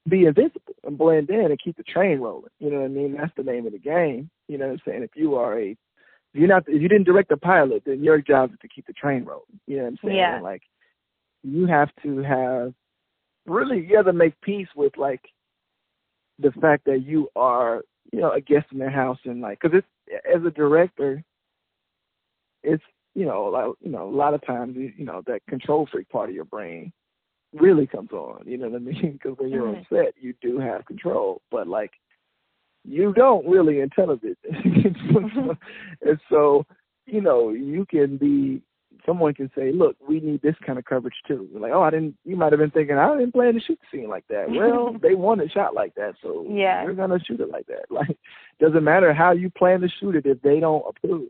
be invisible and blend in and keep the train rolling. You know what I mean? That's the name of the game. You know what I'm saying? If you are a if you're not if you didn't direct the pilot, then your job is to keep the train rolling. You know what I'm saying? Yeah. Like you have to have really you have to make peace with like the fact that you are you know a guest in their house and like because it's as a director it's you know like you know a lot of times you, you know that control freak part of your brain really comes on you know what i mean? Because when you're on set you do have control but like you don't really in television. And so you know you can be someone can say look we need this kind of coverage too like oh i didn't you might have been thinking i didn't plan to shoot the scene like that well they want it shot like that so Yeah. you're gonna shoot it like that like doesn't matter how you plan to shoot it if they don't approve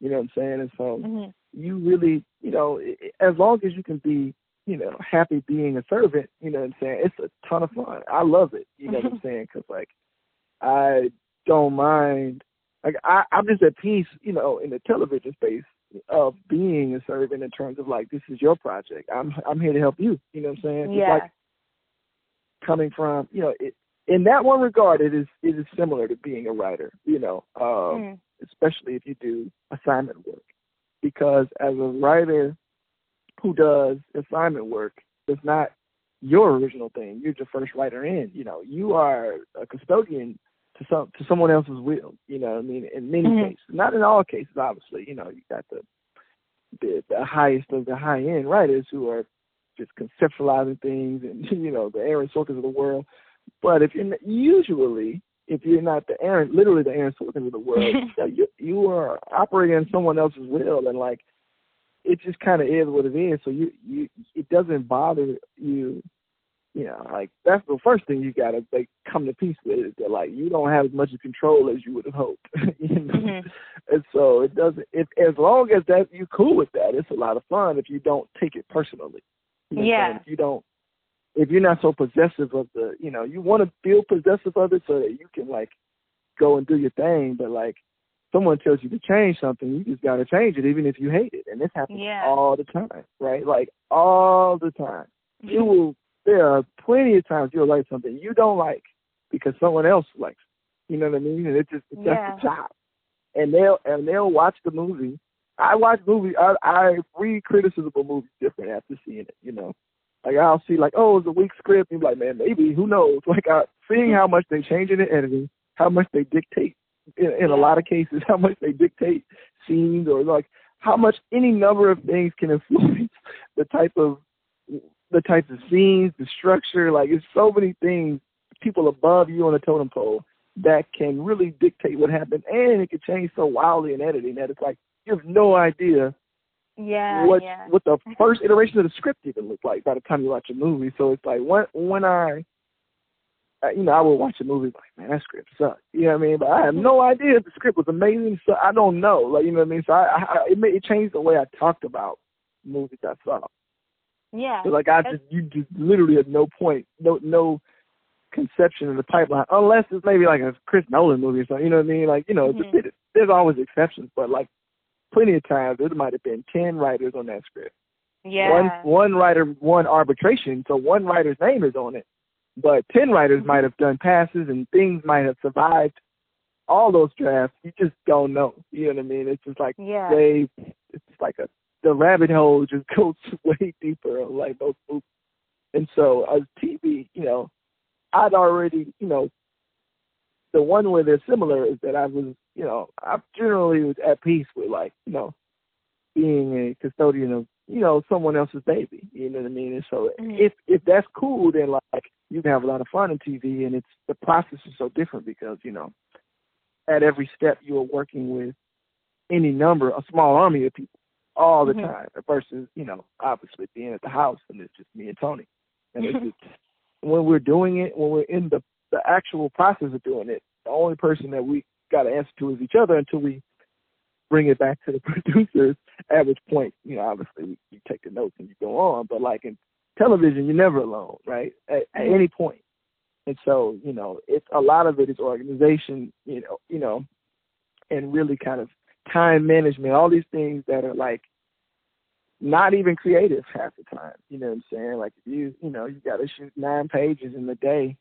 you know what i'm saying and so Mhm. you really, you know, as long as you can be, you know, happy being a servant, you know what I'm saying? It's a ton of fun. I love it, you know what I'm saying? Because, like, I don't mind, like, I, I'm just at peace, you know, in the television space of being a servant in terms of, like, this is your project. I'm I'm here to help you, you know what I'm saying? It's Yeah. like coming from, you know, it, in that one regard, it is it is similar to being a writer, you know. Um, Mhm. especially if you do assignment work. Because as a writer who does assignment work, it's not your original thing. You're the first writer in. You know, you are a custodian to some to someone else's will. You know, what I mean, in many Mhm. cases, not in all cases, obviously. You know, you got the the, the highest of the high end writers who are just conceptualizing things and you know the Aaron Sorkins of the world. But if you're not, usually if you're not the Aaron, literally the Aaron Sorkins of the world, you you are operating in someone else's will, and like it just kind of is what it is. So you you it doesn't bother you. You know, like that's the first thing you gotta like come to peace with is that like you don't have as much control as you would have hoped. you know, Mhm. and so it doesn't. If as long as that you cool with that, it's a lot of fun. If you don't take it personally, you know Yeah. If you don't, if you're not so possessive of the, you know, you want to feel possessive of it so that you can like go and do your thing. But like someone tells you to change something, you just gotta change it, even if you hate it. And this happens Yeah. all the time, right? Like all the time. You will. There are plenty of times you'll like something you don't like because someone else likes. it. You know what I mean? And it's just it's Yeah. that's the job. And they'll and they'll watch the movie. I watch movies. I I read criticism of movies different after seeing it. You know, like I'll see like oh it's a weak script. And you're like man maybe who knows? Like I, seeing how much they change in the editing, how much they dictate in, in a lot of cases, how much they dictate scenes or like how much any number of things can influence the type of the types of scenes, the structure. Like it's so many things, people above you on the totem pole that can really dictate what happened, and it can change so wildly in editing that it's like you have no idea Yeah. what yeah. what the first iteration of the script even looked like by the time you watch a movie. So it's like when when I, you know, I will watch a movie like, man, that script sucked. You know what I mean? But I have no idea if the script was amazing. So I don't know. Like you know what I mean? So I, I it made it changed the way I talked about movies I saw. Yeah. So like I just you just literally at no point no no conception in the pipeline unless it's maybe like a Chris Nolan movie or something. You know what I mean? Like you know, Mhm. it, there's always exceptions, but like plenty of times there might have been ten writers on that script. yeah. One one writer won arbitration, so one writer's name is on it, but ten writers might have done passes and things might have survived all those drafts. You just don't know. You know what I mean? It's just like Yeah. they it's just like a the rabbit hole just goes way deeper on like those movies. And so as TV, you know, I'd already, you know, the one where they're similar is that I was, you know, I generally was at peace with like, you know, being a custodian of, you know, someone else's baby. You know what I mean? And so Mhm. if if that's cool, then like you can have a lot of fun on TV, and it's the process is so different because you know, at every step you are working with any number, a small army of people all the Mhm. time versus you know obviously being at the house and it's just me and Tony, and it's just when we're doing it, when we're in the the actual process of doing it, the only person that we got to answer to is each other until we bring it back to the producers. At which point, you know, obviously you take the notes and you go on. But like in television, you're never alone, right? At, at any point. And so, you know, it's a lot of it is organization, you know, you know, and really kind of time management, all these things that are like not even creative half the time. You know what I'm saying? Like if you you know, you gotta shoot nine pages in the day,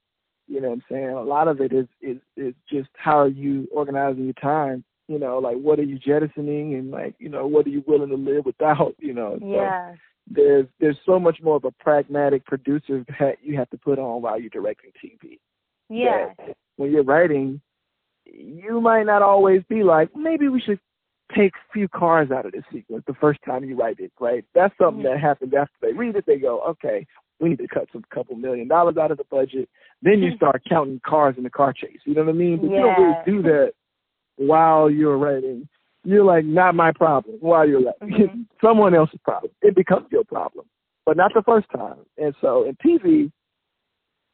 you know what I'm saying? A lot of it is is is just how are you organizing your time, you know, like what are you jettisoning and like, you know, what are you willing to live without, you know. Yeah. So there's there's so much more of a pragmatic producer that you have to put on while you're directing TV. Yeah. When you're writing, you might not always be like, maybe we should take few cars out of this sequence the first time you write it, right? That's something mm-hmm. that happens after they read it. They go, okay, we need to cut some couple million dollars out of the budget. Then you start counting cars in the car chase. You know what I mean? But yeah. you don't really do that while you're writing. You're like, not my problem while you're writing. Mm-hmm. Someone else's problem. It becomes your problem, but not the first time. And so in TV,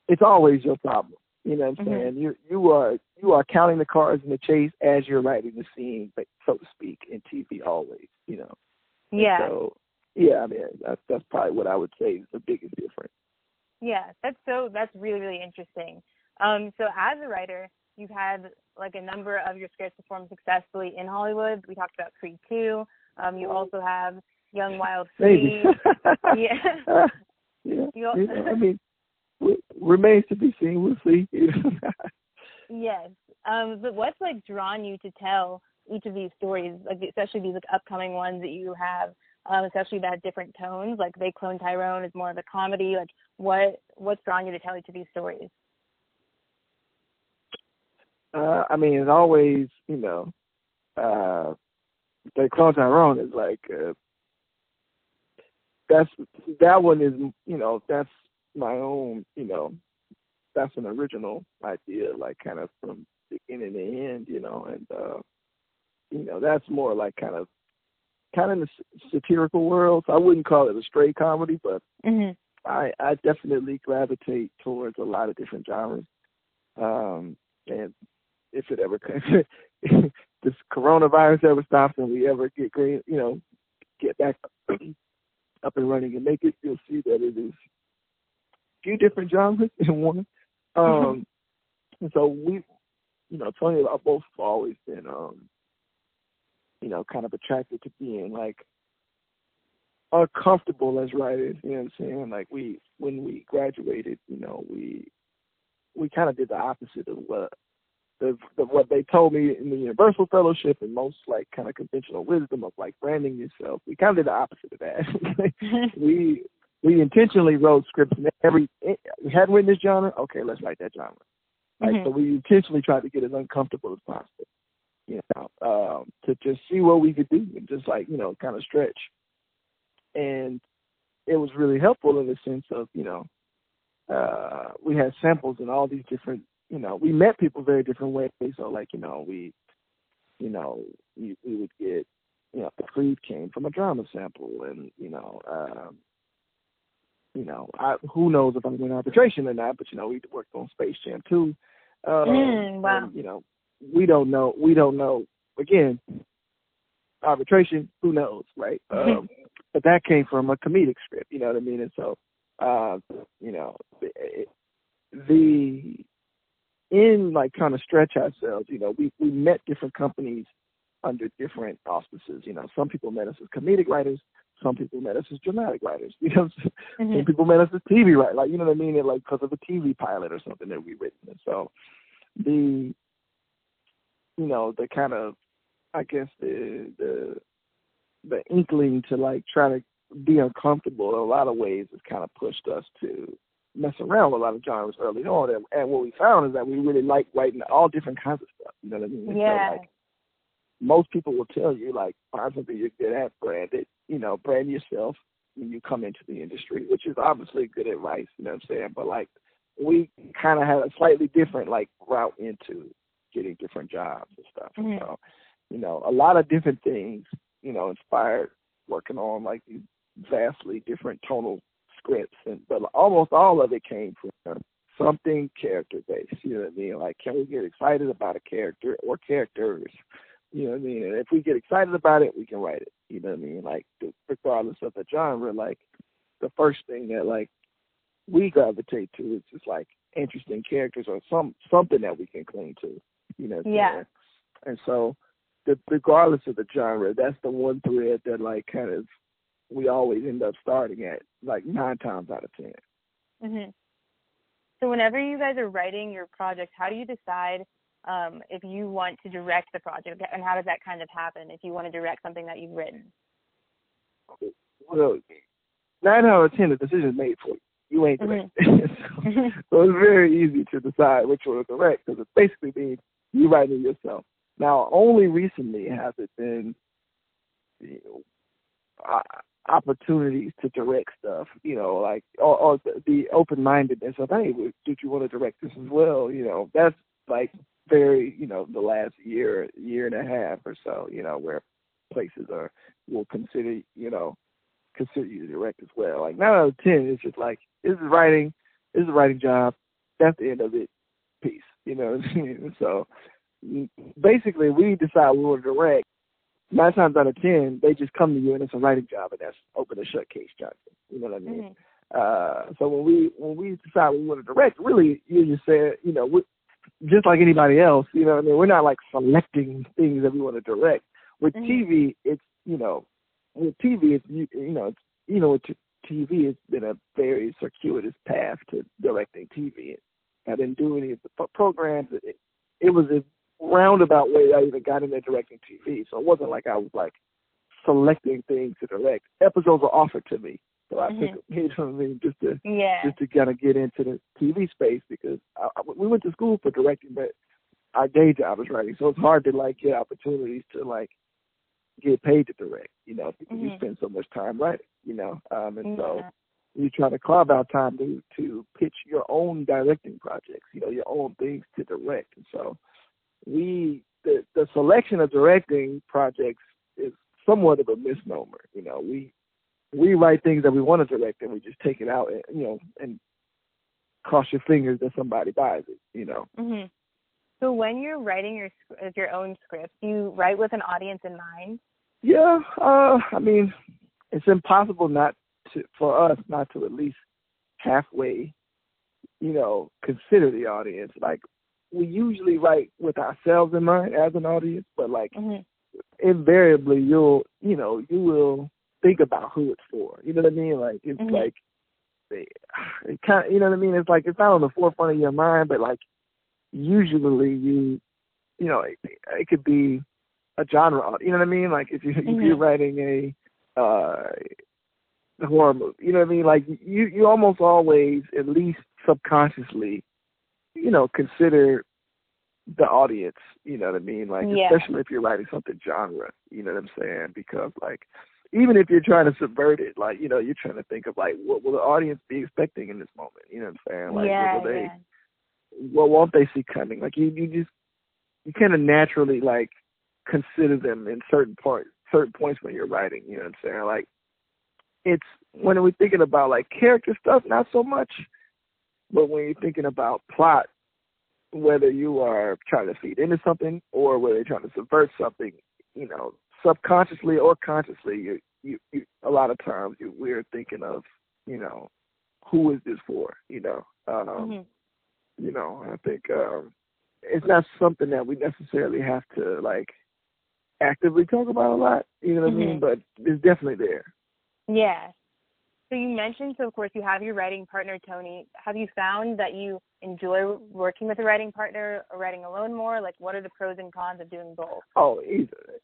it's always your problem. You know what I'm mm-hmm. saying? You you are you are counting the cars in the chase as you're writing the scene, but so to speak, in TV always. You know. Yeah. And so yeah, I mean that's that's probably what I would say is the biggest difference. Yeah, that's so that's really really interesting. Um, so as a writer, you've had like a number of your scripts perform successfully in Hollywood. We talked about Creed two. Um, you also have Young Wild Free. yeah. yeah. You I mean, remains to be seen. We'll see. yes. Um, but what's like drawn you to tell each of these stories, like especially these like upcoming ones that you have, um, especially that different tones, like they clone Tyrone is more of a comedy. Like what what's drawn you to tell each of these stories? Uh, I mean, it's always, you know, uh, they clone Tyrone is like uh, that's that one is, you know, that's my own, you know, that's an original idea, like kind of from beginning to end, you know, and uh, you know, that's more like kind of kind of in the satirical world. So I wouldn't call it a straight comedy, but mm-hmm. I I definitely gravitate towards a lot of different genres. Um, and if it ever if this coronavirus ever stops and we ever get green, you know, get back up and running and make it, you'll see that it is few different genres in one. Um, and so we, you know, Tony and I both have always been, um, you know, kind of attracted to being like uncomfortable as writers. You know what I'm saying? Like we, when we graduated, you know, we we kind of did the opposite of what the, the what they told me in the Universal Fellowship and most like kind of conventional wisdom of like branding yourself. We kind of did the opposite of that. we we intentionally wrote scripts in every we hadn't written this genre. Okay, let's write that genre. Right. Mm-hmm. So we intentionally tried to get as uncomfortable as possible. You know, um, to just see what we could do and just like you know kind of stretch. And it was really helpful in the sense of you know uh, we had samples in all these different you know we met people very different ways. So like you know we you know we, we would get you know the Creed came from a drama sample and you know um, you know, I, who knows if I'm going to arbitration or not, but you know, we worked on Space Jam too. Uh, mm, wow. And, you know, we don't know. We don't know. Again, arbitration. Who knows, right? um, but that came from a comedic script. You know what I mean? And so, uh, you know, the in like trying to stretch ourselves. You know, we we met different companies under different auspices. You know, some people met us as comedic writers. Some people met us as dramatic writers. You know, mm-hmm. some people met us as TV writers. Like you know what I mean? And like because of a TV pilot or something that we written. And so the you know the kind of I guess the the the inkling to like try to be uncomfortable in a lot of ways has kind of pushed us to mess around with a lot of genres early on. And, and what we found is that we really like writing all different kinds of stuff. You know what I mean? Yeah. So, like, most people will tell you like find something you're good at, brand it, you know, brand yourself when you come into the industry, which is obviously good advice, you know what I'm saying? But like we kind of had a slightly different like route into getting different jobs and stuff. Mm-hmm. So, you know, a lot of different things, you know, inspired working on like these vastly different tonal scripts and but almost all of it came from something character based. You know what I mean? Like, can we get excited about a character or characters? You know what I mean? And if we get excited about it, we can write it. You know what I mean? Like, regardless of the genre, like the first thing that like we gravitate to is just like interesting characters or some something that we can cling to. You know? yeah. And so, the, regardless of the genre, that's the one thread that like kind of we always end up starting at like nine times out of 10 mm-hmm. So whenever you guys are writing your project, how do you decide um, if you want to direct the project, and how does that kind of happen if you want to direct something that you've written? Well, nine out of ten, the decision is made for you. You ain't direct. Mm-hmm. so, so, it's very easy to decide which one to direct because it basically means you writing yourself. Now, only recently has it been you know, uh, opportunities to direct stuff, you know, like or, or the open mindedness of hey, did you want to direct this as well? You know, that's like very, you know, the last year, year and a half or so, you know, where places are will consider, you know, consider you to direct as well. Like nine out of ten, it's just like this is writing, this is a writing job. That's the end of it. Peace. You know. so basically, we decide we want to direct. Nine times out of ten, they just come to you and it's a writing job, and that's open and shut case Johnson. You know what I mean? Mm-hmm. Uh, so when we when we decide we want to direct, really, you just said, you know, we, just like anybody else, you know, what I mean, we're not like selecting things that we want to direct. With mm-hmm. TV, it's you know, with TV, it's you, you know, it's you know, with TV, it's been a very circuitous path to directing TV. I didn't do any of the programs. It, it was a roundabout way I even got into directing TV. So it wasn't like I was like selecting things to direct. Episodes were offered to me, so I mm-hmm. took you know what I mean, just to yeah. just to kind of get into the TV space because I, I, we went to school for directing, but our day job was writing, so it's hard to like get opportunities to like get paid to direct, you know, because mm-hmm. you spend so much time writing, you know, um, and yeah. so you try to carve out time to to pitch your own directing projects, you know, your own things to direct, and so we the the selection of directing projects is somewhat of a misnomer, you know, we we write things that we want to direct and we just take it out and you know and cross your fingers that somebody buys it, you know. Mm-hmm. So when you're writing your your own script, do you write with an audience in mind? Yeah, uh, I mean, it's impossible not to for us not to at least halfway, you know, consider the audience. Like we usually write with ourselves in mind as an audience, but like mm-hmm. invariably you'll you know you will think about who it's for. You know what I mean? Like it's mm-hmm. like it kind of you know what I mean. It's like it's not on the forefront of your mind, but like usually you you know it, it could be a genre. You know what I mean? Like if you mm-hmm. if you're writing a uh horror movie, you know what I mean? Like you you almost always at least subconsciously, you know, consider the audience. You know what I mean? Like yeah. especially if you're writing something genre. You know what I'm saying? Because like even if you're trying to subvert it, like you know, you're trying to think of like what will the audience be expecting in this moment? You know what I'm saying? Like yeah, what will they yeah what won't they see coming? Like you, you just you kind of naturally like consider them in certain parts, certain points when you're writing. You know what I'm saying? Like it's when we're thinking about like character stuff, not so much, but when you're thinking about plot, whether you are trying to feed into something or whether you're trying to subvert something, you know, subconsciously or consciously, you, you, you a lot of times you, we're thinking of, you know, who is this for? You know, um, mm-hmm you know, I think um, it's not something that we necessarily have to like actively talk about a lot. You know what mm-hmm. I mean? But it's definitely there. Yeah. So you mentioned, so of course you have your writing partner Tony. Have you found that you enjoy working with a writing partner or writing alone more? Like, what are the pros and cons of doing both? Oh, either.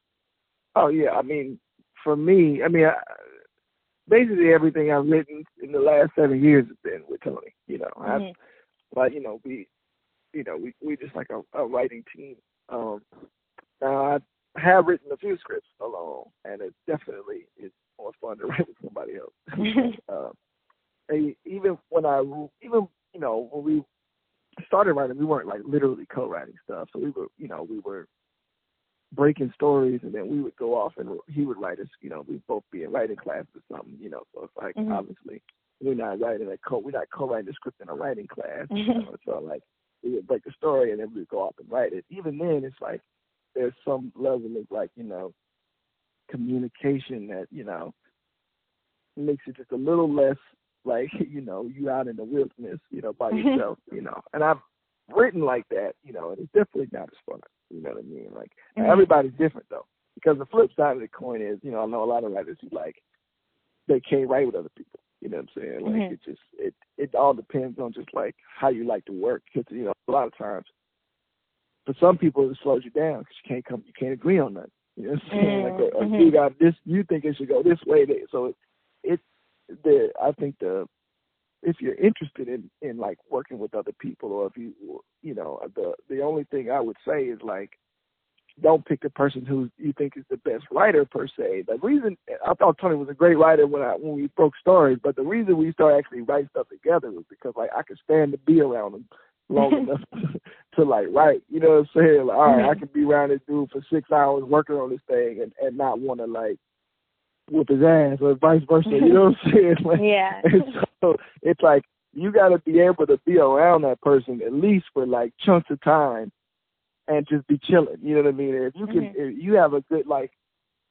Oh yeah. I mean, for me, I mean, I, basically everything I've written in the last seven years has been with Tony. You know, mm-hmm. I've but you know, we, you know, we we just like a, a writing team. Um, now I have written a few scripts alone, and it definitely is more fun to write with somebody else. uh, even when I even you know when we started writing, we weren't like literally co-writing stuff. So we were, you know, we were breaking stories, and then we would go off and he would write us. You know, we'd both be in writing class or something. You know, so it's like mm-hmm. obviously we're not writing a co we're not co-writing the script in a writing class. You know? so like we would break the story and then we'd go off and write it. Even then, it's like there's some level of like you know communication that you know makes it just a little less like you know you out in the wilderness you know by yourself you know and I've written like that you know and it's definitely not as fun you know what I mean? Like mm-hmm. everybody's different though. Because the flip side of the coin is you know I know a lot of writers who like they can't write with other people. You know what I'm saying? Like mm-hmm. it just it it all depends on just like how you like to work. Because you know a lot of times for some people it slows you down because you can't come you can't agree on nothing. You know what I'm saying? Like uh, mm-hmm. you got this you think it should go this way so it, it the I think the if you're interested in in like working with other people or if you you know the the only thing I would say is like don't pick the person who you think is the best writer per se. The reason I thought Tony was a great writer when I when we broke stories, but the reason we started actually writing stuff together was because like I could stand to be around him long enough to, to like write. You know what I'm saying? Like, all right, I mm-hmm. could be around this dude for six hours working on this thing and and not want to like whoop his ass or vice versa. You know what I'm saying? Like, yeah. And so it's like you got to be able to be around that person at least for like chunks of time and just be chilling. You know what I mean? If you can, mm-hmm. if you have a good like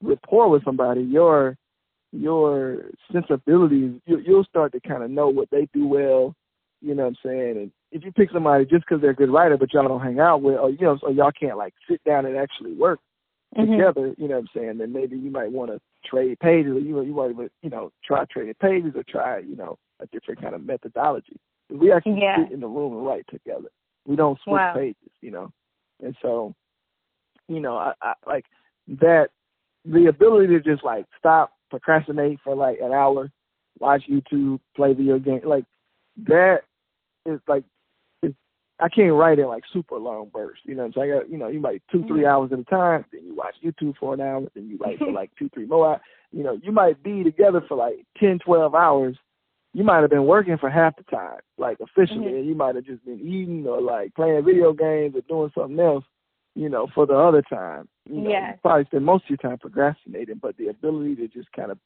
rapport with somebody, your your sensibilities, you, you'll start to kind of know what they do well. You know what I'm saying? And if you pick somebody just because they're a good writer, but y'all don't hang out with, or you know, or y'all can't like sit down and actually work mm-hmm. together. You know what I'm saying? Then maybe you might want to trade pages, or you you might you know try trading pages, or try you know a different kind of methodology. We actually yeah. sit in the room and write together. We don't switch wow. pages, you know. And so, you know, I, I like that the ability to just like stop, procrastinate for like an hour, watch YouTube, play video game, like that is like I can't write in like super long bursts. You know, so I'm got you know you might two three mm-hmm. hours at a time. Then you watch YouTube for an hour. Then you write for like two three more. Hours. You know, you might be together for like ten twelve hours. You might have been working for half the time, like officially, mm-hmm. and you might have just been eating or like playing video games or doing something else. You know, for the other time. You know, yeah. you probably spend most of your time procrastinating, but the ability to just kind of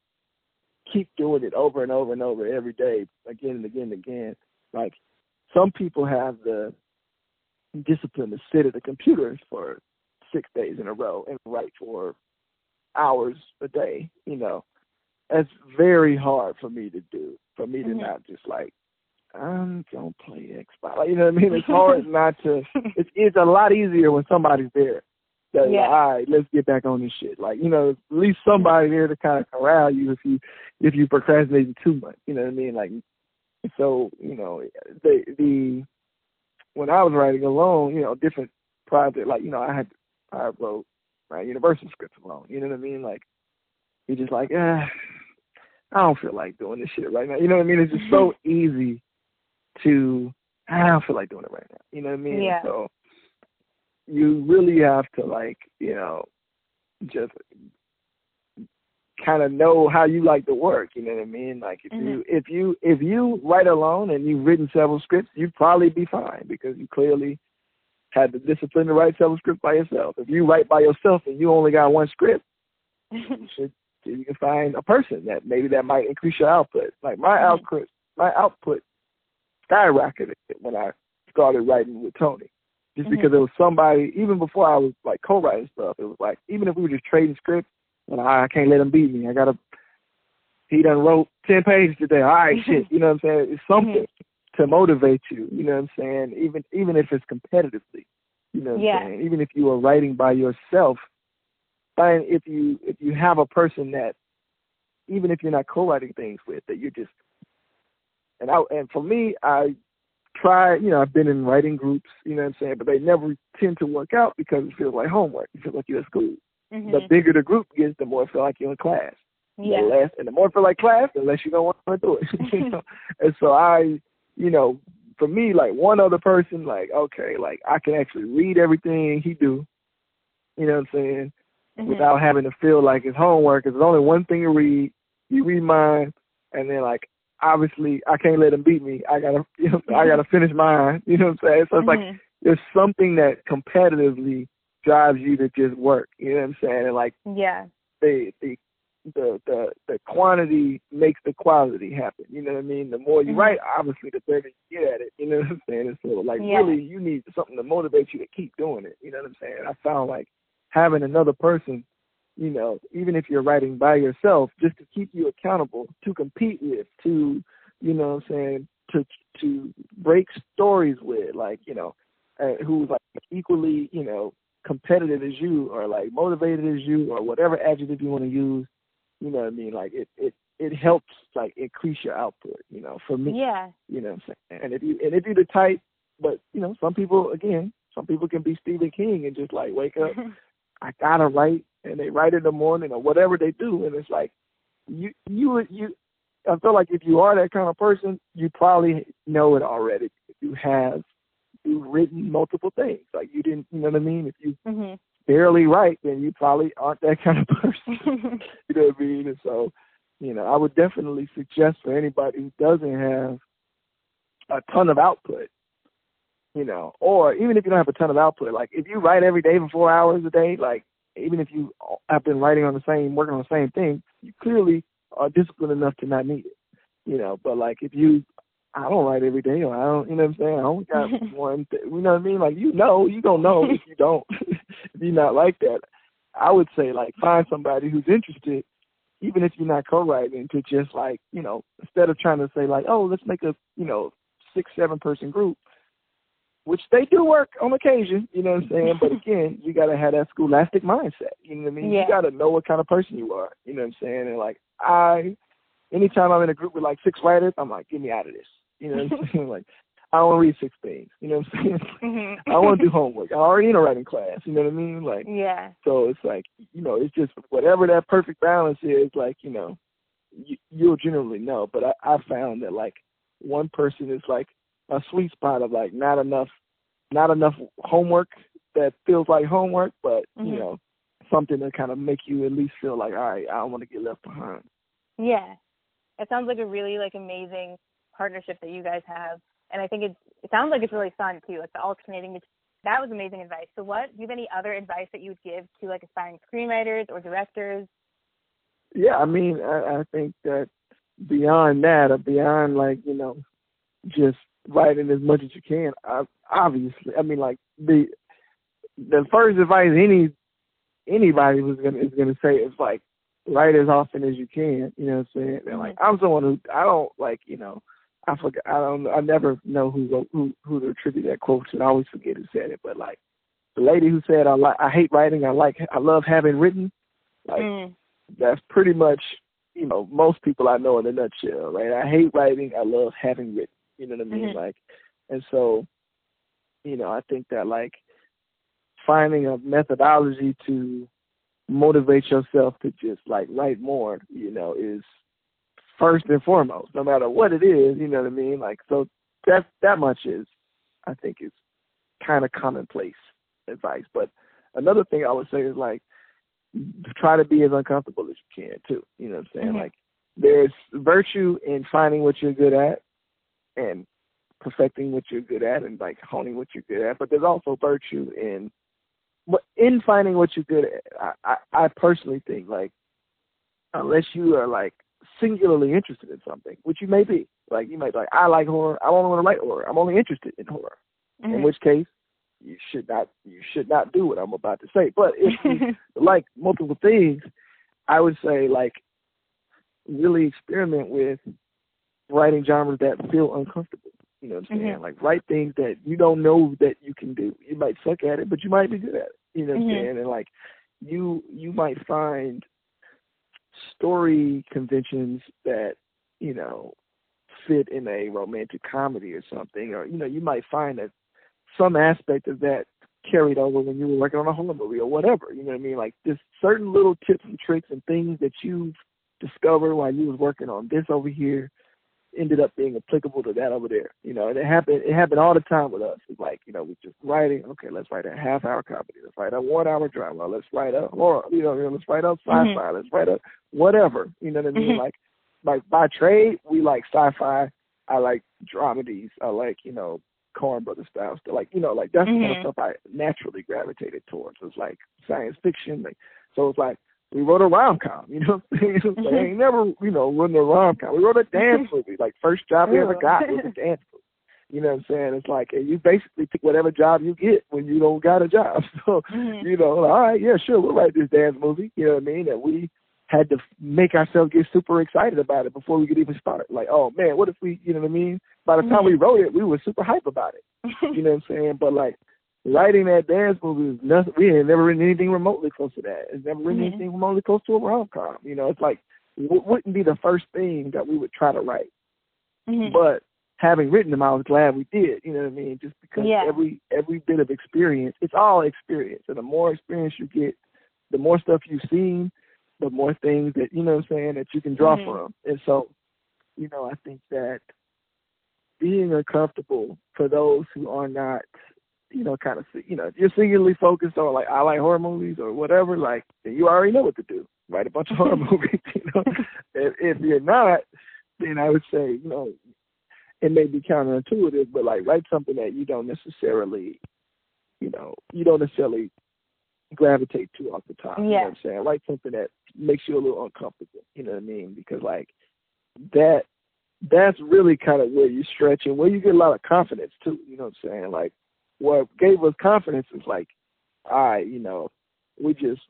keep doing it over and over and over every day, again and again and again. Like some people have the discipline to sit at the computer for six days in a row and write for hours a day, you know. That's very hard for me to do. For me to mm-hmm. not just like I'm gonna play Xbox. Like, you know what I mean? It's hard not to. It's it's a lot easier when somebody's there. That yeah. like, all right, let's get back on this shit. Like you know, at least somebody there to kind of corral you if you if you procrastinating too much. You know what I mean? Like so you know the the when I was writing alone, you know, different project like, you know, I had I wrote my university scripts alone. You know what I mean? Like you're just like, eh, I don't feel like doing this shit right now. You know what I mean? It's just so easy to I don't feel like doing it right now. You know what I mean? Yeah. So you really have to like, you know, just kind of know how you like to work. You know what I mean? Like if mm-hmm. you if you if you write alone and you've written several scripts, you'd probably be fine because you clearly had the discipline to write several scripts by yourself. If you write by yourself and you only got one script, you should you can find a person that maybe that might increase your output. Like my mm-hmm. output my output skyrocketed when I started writing with Tony. Just mm-hmm. because there was somebody even before I was like co writing stuff, it was like even if we were just trading scripts and I can't let him beat me. I gotta. He done wrote ten pages today. All right, shit. You know what I'm saying? It's something mm-hmm. to motivate you. You know what I'm saying? Even even if it's competitively. You know what yeah. I'm saying? Even if you are writing by yourself, find if you if you have a person that, even if you're not co-writing things with, that you're just. And I and for me, I try. You know, I've been in writing groups. You know what I'm saying? But they never tend to work out because it feels like homework. It feels like you're at school. Mm-hmm. The bigger the group gets, the more it feel like you're in class. Yeah. The less, and the more it feel like class, the less you don't want to do it. you know? And so I, you know, for me, like one other person, like okay, like I can actually read everything he do. You know what I'm saying? Mm-hmm. Without having to feel like it's homework. Cause there's only one thing to read. You read mine, and then like obviously I can't let him beat me. I gotta, you know, I gotta finish mine. You know what I'm saying? So it's mm-hmm. like there's something that competitively drives you to just work. You know what I'm saying? And like yeah, the the the the the quantity makes the quality happen. You know what I mean? The more you mm-hmm. write, obviously, the better you get at it. You know what I'm saying? And so, like, yeah. really, you need something to motivate you to keep doing it. You know what I'm saying? I found like having another person, you know, even if you're writing by yourself, just to keep you accountable, to compete with, to, you know, what I'm saying, to to break stories with, like, you know, uh, who's like equally, you know, competitive as you or like motivated as you or whatever adjective you want to use you know what I mean? Like it it it helps like increase your output, you know, for me. Yeah. You know what I'm saying? And if you and if you're the type but, you know, some people again, some people can be Stephen King and just like wake up, I gotta write and they write in the morning or whatever they do and it's like you you you I feel like if you are that kind of person, you probably know it already. You have written multiple things. Like you didn't you know what I mean? If you mm-hmm barely write, then you probably aren't that kind of person. you know what I mean? And so, you know, I would definitely suggest for anybody who doesn't have a ton of output, you know, or even if you don't have a ton of output, like if you write every day for four hours a day, like even if you have been writing on the same, working on the same thing, you clearly are disciplined enough to not need it, you know. But like if you I don't write every day. Or I don't, you know what I'm saying? I only got one. Th- you know what I mean? Like you know, you don't know if you don't. if you're not like that, I would say like find somebody who's interested, even if you're not co-writing, to just like you know instead of trying to say like oh let's make a you know six seven person group, which they do work on occasion. You know what I'm saying? but again, you got to have that scholastic mindset. You know what I mean? Yeah. You got to know what kind of person you are. You know what I'm saying? And like I anytime I'm in a group with like six writers, I'm like, get me out of this. You know what I'm saying? Like, I don't read six things. You know what I'm saying? Mm-hmm. I want to do homework. I already in a writing class. You know what I mean? Like, yeah. So it's like, you know, it's just whatever that perfect balance is. Like, you know, you, you'll generally know. But I, I found that like one person is like a sweet spot of like not enough, not enough homework that feels like homework, but mm-hmm. you know, something to kind of make you at least feel like, all right, I don't want to get left behind. Yeah, it sounds like a really like amazing partnership that you guys have. And I think it's, it sounds like it's really fun too, like the alternating. That was amazing advice. So, what do you have any other advice that you would give to like aspiring screenwriters or directors? Yeah, I mean, I, I think that beyond that, or beyond like you know, just writing as much as you can. I, obviously, I mean, like the the first advice any anybody was gonna is gonna say is like write as often as you can. You know what I'm saying? And like mm-hmm. I'm someone who I don't like you know I forget. I don't. I never know who wrote, who who to attribute that quote to. I always forget who said it. But like the lady who said, "I like. I hate writing. I like. I love having written." Like mm. that's pretty much you know most people I know in a nutshell, right? I hate writing. I love having written. You know what I mean? Mm-hmm. Like, and so, you know, I think that like finding a methodology to motivate yourself to just like write more, you know, is first and foremost, no matter what it is, you know what I mean? Like so that that much is I think is kind of commonplace advice. But another thing I would say is like try to be as uncomfortable as you can too. You know what I'm saying? Mm-hmm. Like there's virtue in finding what you're good at and perfecting what you're good at and like honing what you're good at. But there's also virtue in in finding what you're good at. I, I, I personally think like unless you are like singularly interested in something, which you may be. Like you might be like, I like horror. I only want to write horror. I'm only interested in horror. Mm-hmm. In which case, you should not you should not do what I'm about to say. But if you like multiple things, I would say like really experiment with writing genres that feel uncomfortable. You know what I'm saying? Mm-hmm. Like write things that you don't know that you can do. You might suck at it, but you might be good at it. You know what mm-hmm. I'm saying? And like you you might find story conventions that you know fit in a romantic comedy or something, or you know you might find that some aspect of that carried over when you were working on a horror movie or whatever. You know what I mean? Like just certain little tips and tricks and things that you've discovered while you was working on this over here ended up being applicable to that over there. You know, and it happened it happened all the time with us. It's like, you know, we just writing, okay, let's write a half hour comedy, let's write a one hour drama, let's write a horror, you know, let's write a sci fi, mm-hmm. let's write a whatever. You know what I mean? Mm-hmm. Like like by trade we like sci fi, I like dramedies, I like, you know, Coen Brother style stuff. Like, you know, like that's mm-hmm. the kind of mm-hmm. stuff I naturally gravitated towards. It's like science fiction. Like so it's like we wrote a rom com. You know, what I'm saying? like, I ain't never you know written a rom com. We wrote a dance movie. Like first job we ever got was a dance movie. You know what I'm saying? It's like you basically pick whatever job you get when you don't got a job. So mm-hmm. you know, all right, yeah, sure, we'll write this dance movie. You know what I mean? That we had to make ourselves get super excited about it before we could even start. Like, oh man, what if we, you know what I mean? By the time mm-hmm. we wrote it, we were super hype about it. you know what I'm saying? But like writing that dance movie is nothing. We had never written anything remotely close to that. It's never written mm-hmm. anything remotely close to a rom com. You know, it's like w- wouldn't be the first thing that we would try to write. Mm-hmm. But having written them, I was glad we did. You know what I mean? Just because yeah. every every bit of experience, it's all experience, and the more experience you get, the more stuff you've seen, the more things that you know what I'm saying that you can draw mm-hmm. from. And so, you know, I think that being uncomfortable for those who are not, you know, kind of, you know, you're singularly focused on like I like horror movies or whatever, like you already know what to do. Write a bunch of horror movies. You know, if, if you're not, then I would say, you know, it may be counterintuitive, but like write something that you don't necessarily, you know, you don't necessarily gravitate to off the top. Yeah. You know what I'm saying? Write something that makes you a little uncomfortable. You know what I mean? Because like that that's really kind of where you stretch and where you get a lot of confidence too. You know what I'm saying? Like what gave us confidence is like, all right, you know, we just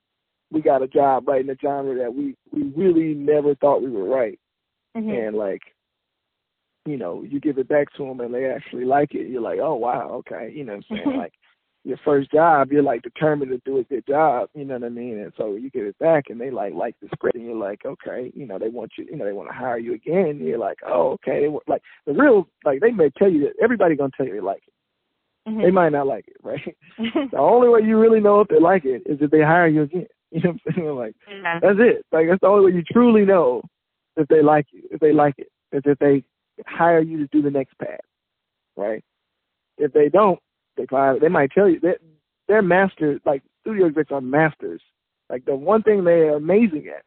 we got a job writing a genre that we we really never thought we would write, mm-hmm. and like, you know, you give it back to them and they actually like it. You're like, oh wow, okay, you know what I'm saying? like your first job, you're like determined to do a good job, you know what I mean? And so you get it back and they like like the script and you're like, okay, you know, they want you you know, they want to hire you again. And you're like, oh, okay. They like the real like they may tell you that everybody gonna tell you they like it. Mm-hmm. They might not like it, right? the only way you really know if they like it is if they hire you again. You know what I'm saying? Like mm-hmm. that's it. Like that's the only way you truly know if they like you, if they like it, is if they hire you to do the next pass, right? If they don't, they probably they might tell you that they're masters. Like studio execs are masters. Like the one thing they are amazing at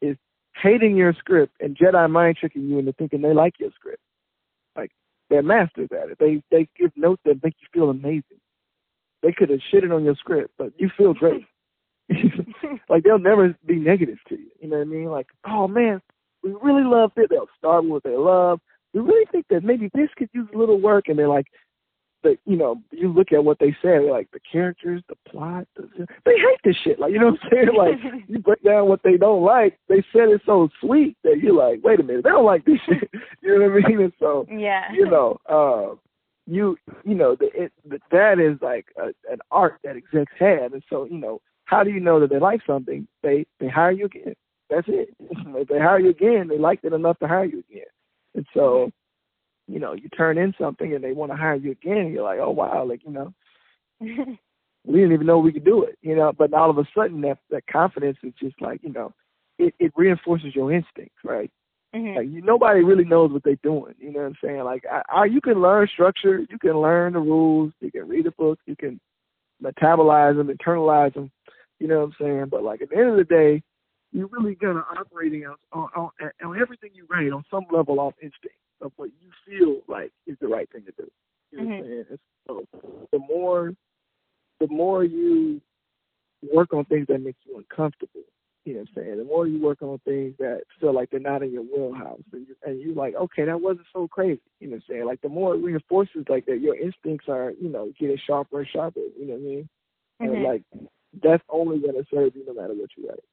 is hating your script and Jedi mind tricking you into thinking they like your script. Like they're masters at it. They they give notes that make you feel amazing. They could have shitted on your script, but you feel great. like they'll never be negative to you. You know what I mean? Like, oh man, we really love it. They'll start with what they love. We really think that maybe this could use a little work, and they're like, the you know you look at what they say like the characters the plot the, they hate this shit. Like you know what i'm saying? Like you break down what they don't like they said it so sweet that you're like wait a minute they don't like this shit. You know what i mean? And so yeah. you know uh you you know the, it, the that is like a, an art that execs have and so you know how do you know that they like something? They they hire you again. That's it. If they hire you again they liked it enough to hire you again. And so you know, you turn in something and they want to hire you again, you're like, oh wow, like you know, we didn't even know we could do it, you know. But all of a sudden, that that confidence is just like, you know, it it reinforces your instincts, right? Mm-hmm. Like you, nobody really knows what they're doing. You know what I'm saying? Like, I, I, you can learn structure, you can learn the rules, you can read a book, you can metabolize them, internalize them. You know what I'm saying? But like at the end of the day, you're really gonna operating on on, on, on everything you write on some level off instinct of what you feel like is the right thing to do. You know mm-hmm. what I'm saying? So the more the more you work on things that make you uncomfortable, you know what I'm saying? The more you work on things that feel like they're not in your wheelhouse and you and you like, okay, that wasn't so crazy. You know what I'm saying? Like the more it reinforces like that your instincts are, you know, getting sharper and sharper, you know what I mean? Mm-hmm. And like that's only gonna serve you no matter what you write.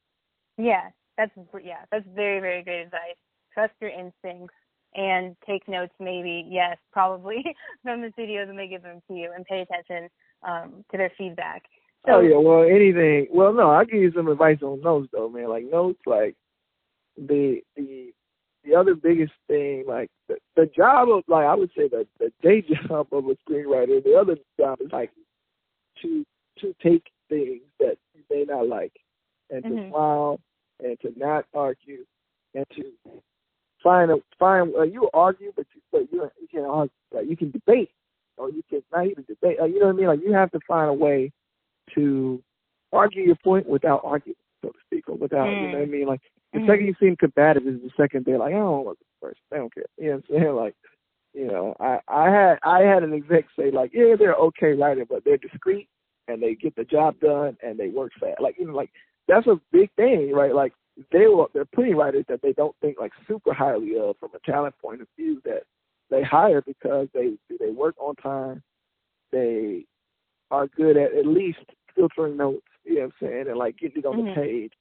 Yeah, that's yeah, that's very, very great advice. Trust your instincts and take notes maybe yes probably from the studios when they give them to you and pay attention um, to their feedback so, oh yeah well anything well no i'll give you some advice on notes though man like notes like the the the other biggest thing like the, the job of like i would say that the day job of a screenwriter the other job is like to to take things that you may not like and mm-hmm. to smile and to not argue and to find a find uh, you argue, but you but you you can argue, like, you can debate, or you can not even debate. Uh, you know what I mean? Like you have to find a way to argue your point without arguing, so to speak, or without mm. you know what I mm. mean? Like the mm. second you seem combative is the second they're like, I don't want this person. They don't care. You know what I'm saying? Like, you know, I I had I had an exec say like, yeah, they're okay writer, but they're discreet and they get the job done and they work fast. Like you know, like that's a big thing, right? Like they will, they're putting writers that they don't think like super highly of from a talent point of view that they hire because they they work on time, they are good at at least filtering notes, you know what I'm saying, and like getting it on mm-hmm. the page.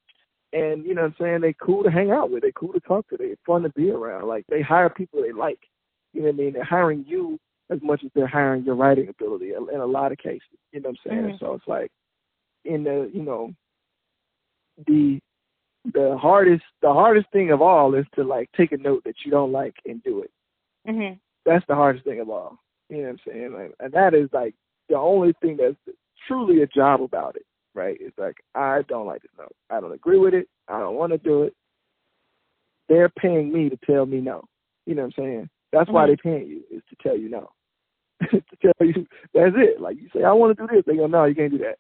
And you know what I'm saying, they cool to hang out with, they cool to talk to, they fun to be around. Like they hire people they like. You know what I mean? They're hiring you as much as they're hiring your writing ability in a lot of cases. You know what I'm saying? Mm-hmm. So it's like in the you know the the hardest the hardest thing of all is to like take a note that you don't like and do it. Mm-hmm. That's the hardest thing of all. You know what I'm saying? Like, and that is like the only thing that's truly a job about it, right? It's like I don't like this note. I don't agree with it. I don't want to do it. They're paying me to tell me no. You know what I'm saying? That's mm-hmm. why they're paying you is to tell you no. to tell you that's it. Like you say, I want to do this. They go, no, you can't do that.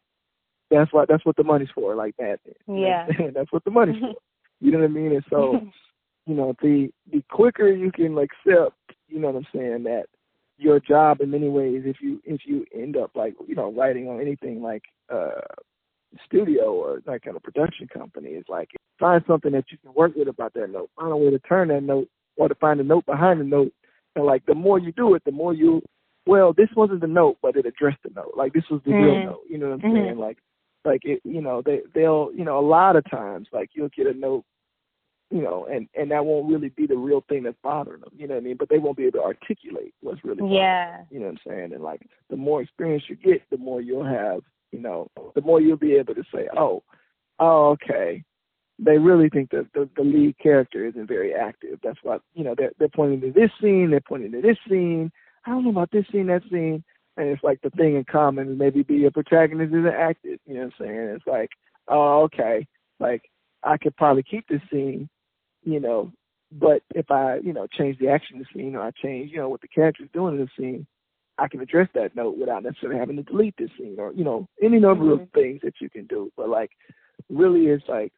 That's what that's what the money's for, like that. Yeah. that's what the money's for. You know what I mean? And so, you know, the the quicker you can like accept, you know what I'm saying, that your job in many ways if you if you end up like, you know, writing on anything like uh studio or that kind of production company is like find something that you can work with about that note. Find a way to turn that note or to find a note behind the note. And like the more you do it, the more you well, this wasn't the note, but it addressed the note. Like this was the mm-hmm. real note. You know what I'm mm-hmm. saying? Like like it you know they they'll you know a lot of times like you'll get a note you know and and that won't really be the real thing that's bothering them you know what i mean? But they won't be able to articulate what's really yeah. you know what i'm saying? And like the more experience you get the more you'll have you know the more you'll be able to say oh oh okay. They really think that the, the lead character isn't very active. That's why you know they're they're pointing to this scene they're pointing to this scene. I don't know about this scene that scene and it's like the thing in common is maybe be a protagonist isn't active. You know what I'm saying? It's like, oh, okay, like I could probably keep this scene, you know, but if I, you know, change the action of the scene or I change, you know, what the character's doing in the scene, I can address that note without necessarily having to delete this scene or, you know, any number mm-hmm. of things that you can do. But like, really, it's like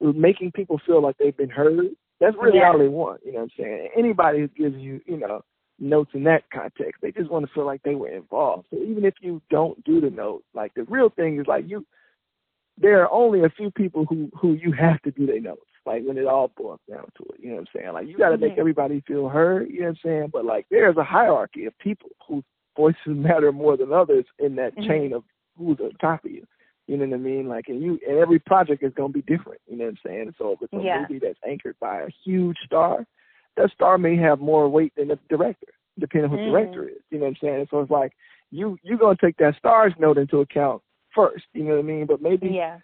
making people feel like they've been heard. That's really yeah. all they want. You know what I'm saying? Anybody who gives you, you know, notes in that context. They just want to feel like they were involved. So even if you don't do the note, like the real thing is like you there are only a few people who who you have to do their notes. Like when it all boils down to it. You know what I'm saying? Like you gotta mm-hmm. make everybody feel heard, you know what I'm saying? But like there's a hierarchy of people whose voices matter more than others in that mm-hmm. chain of who's on top of you. You know what I mean? Like and you and every project is gonna be different, you know what I'm saying? So if it's a yeah. movie that's anchored by a huge star, that star may have more weight than the director, depending on who the mm-hmm. director is. You know what I'm saying? So it's like you you're gonna take that star's note into account first. You know what I mean? But maybe yeah.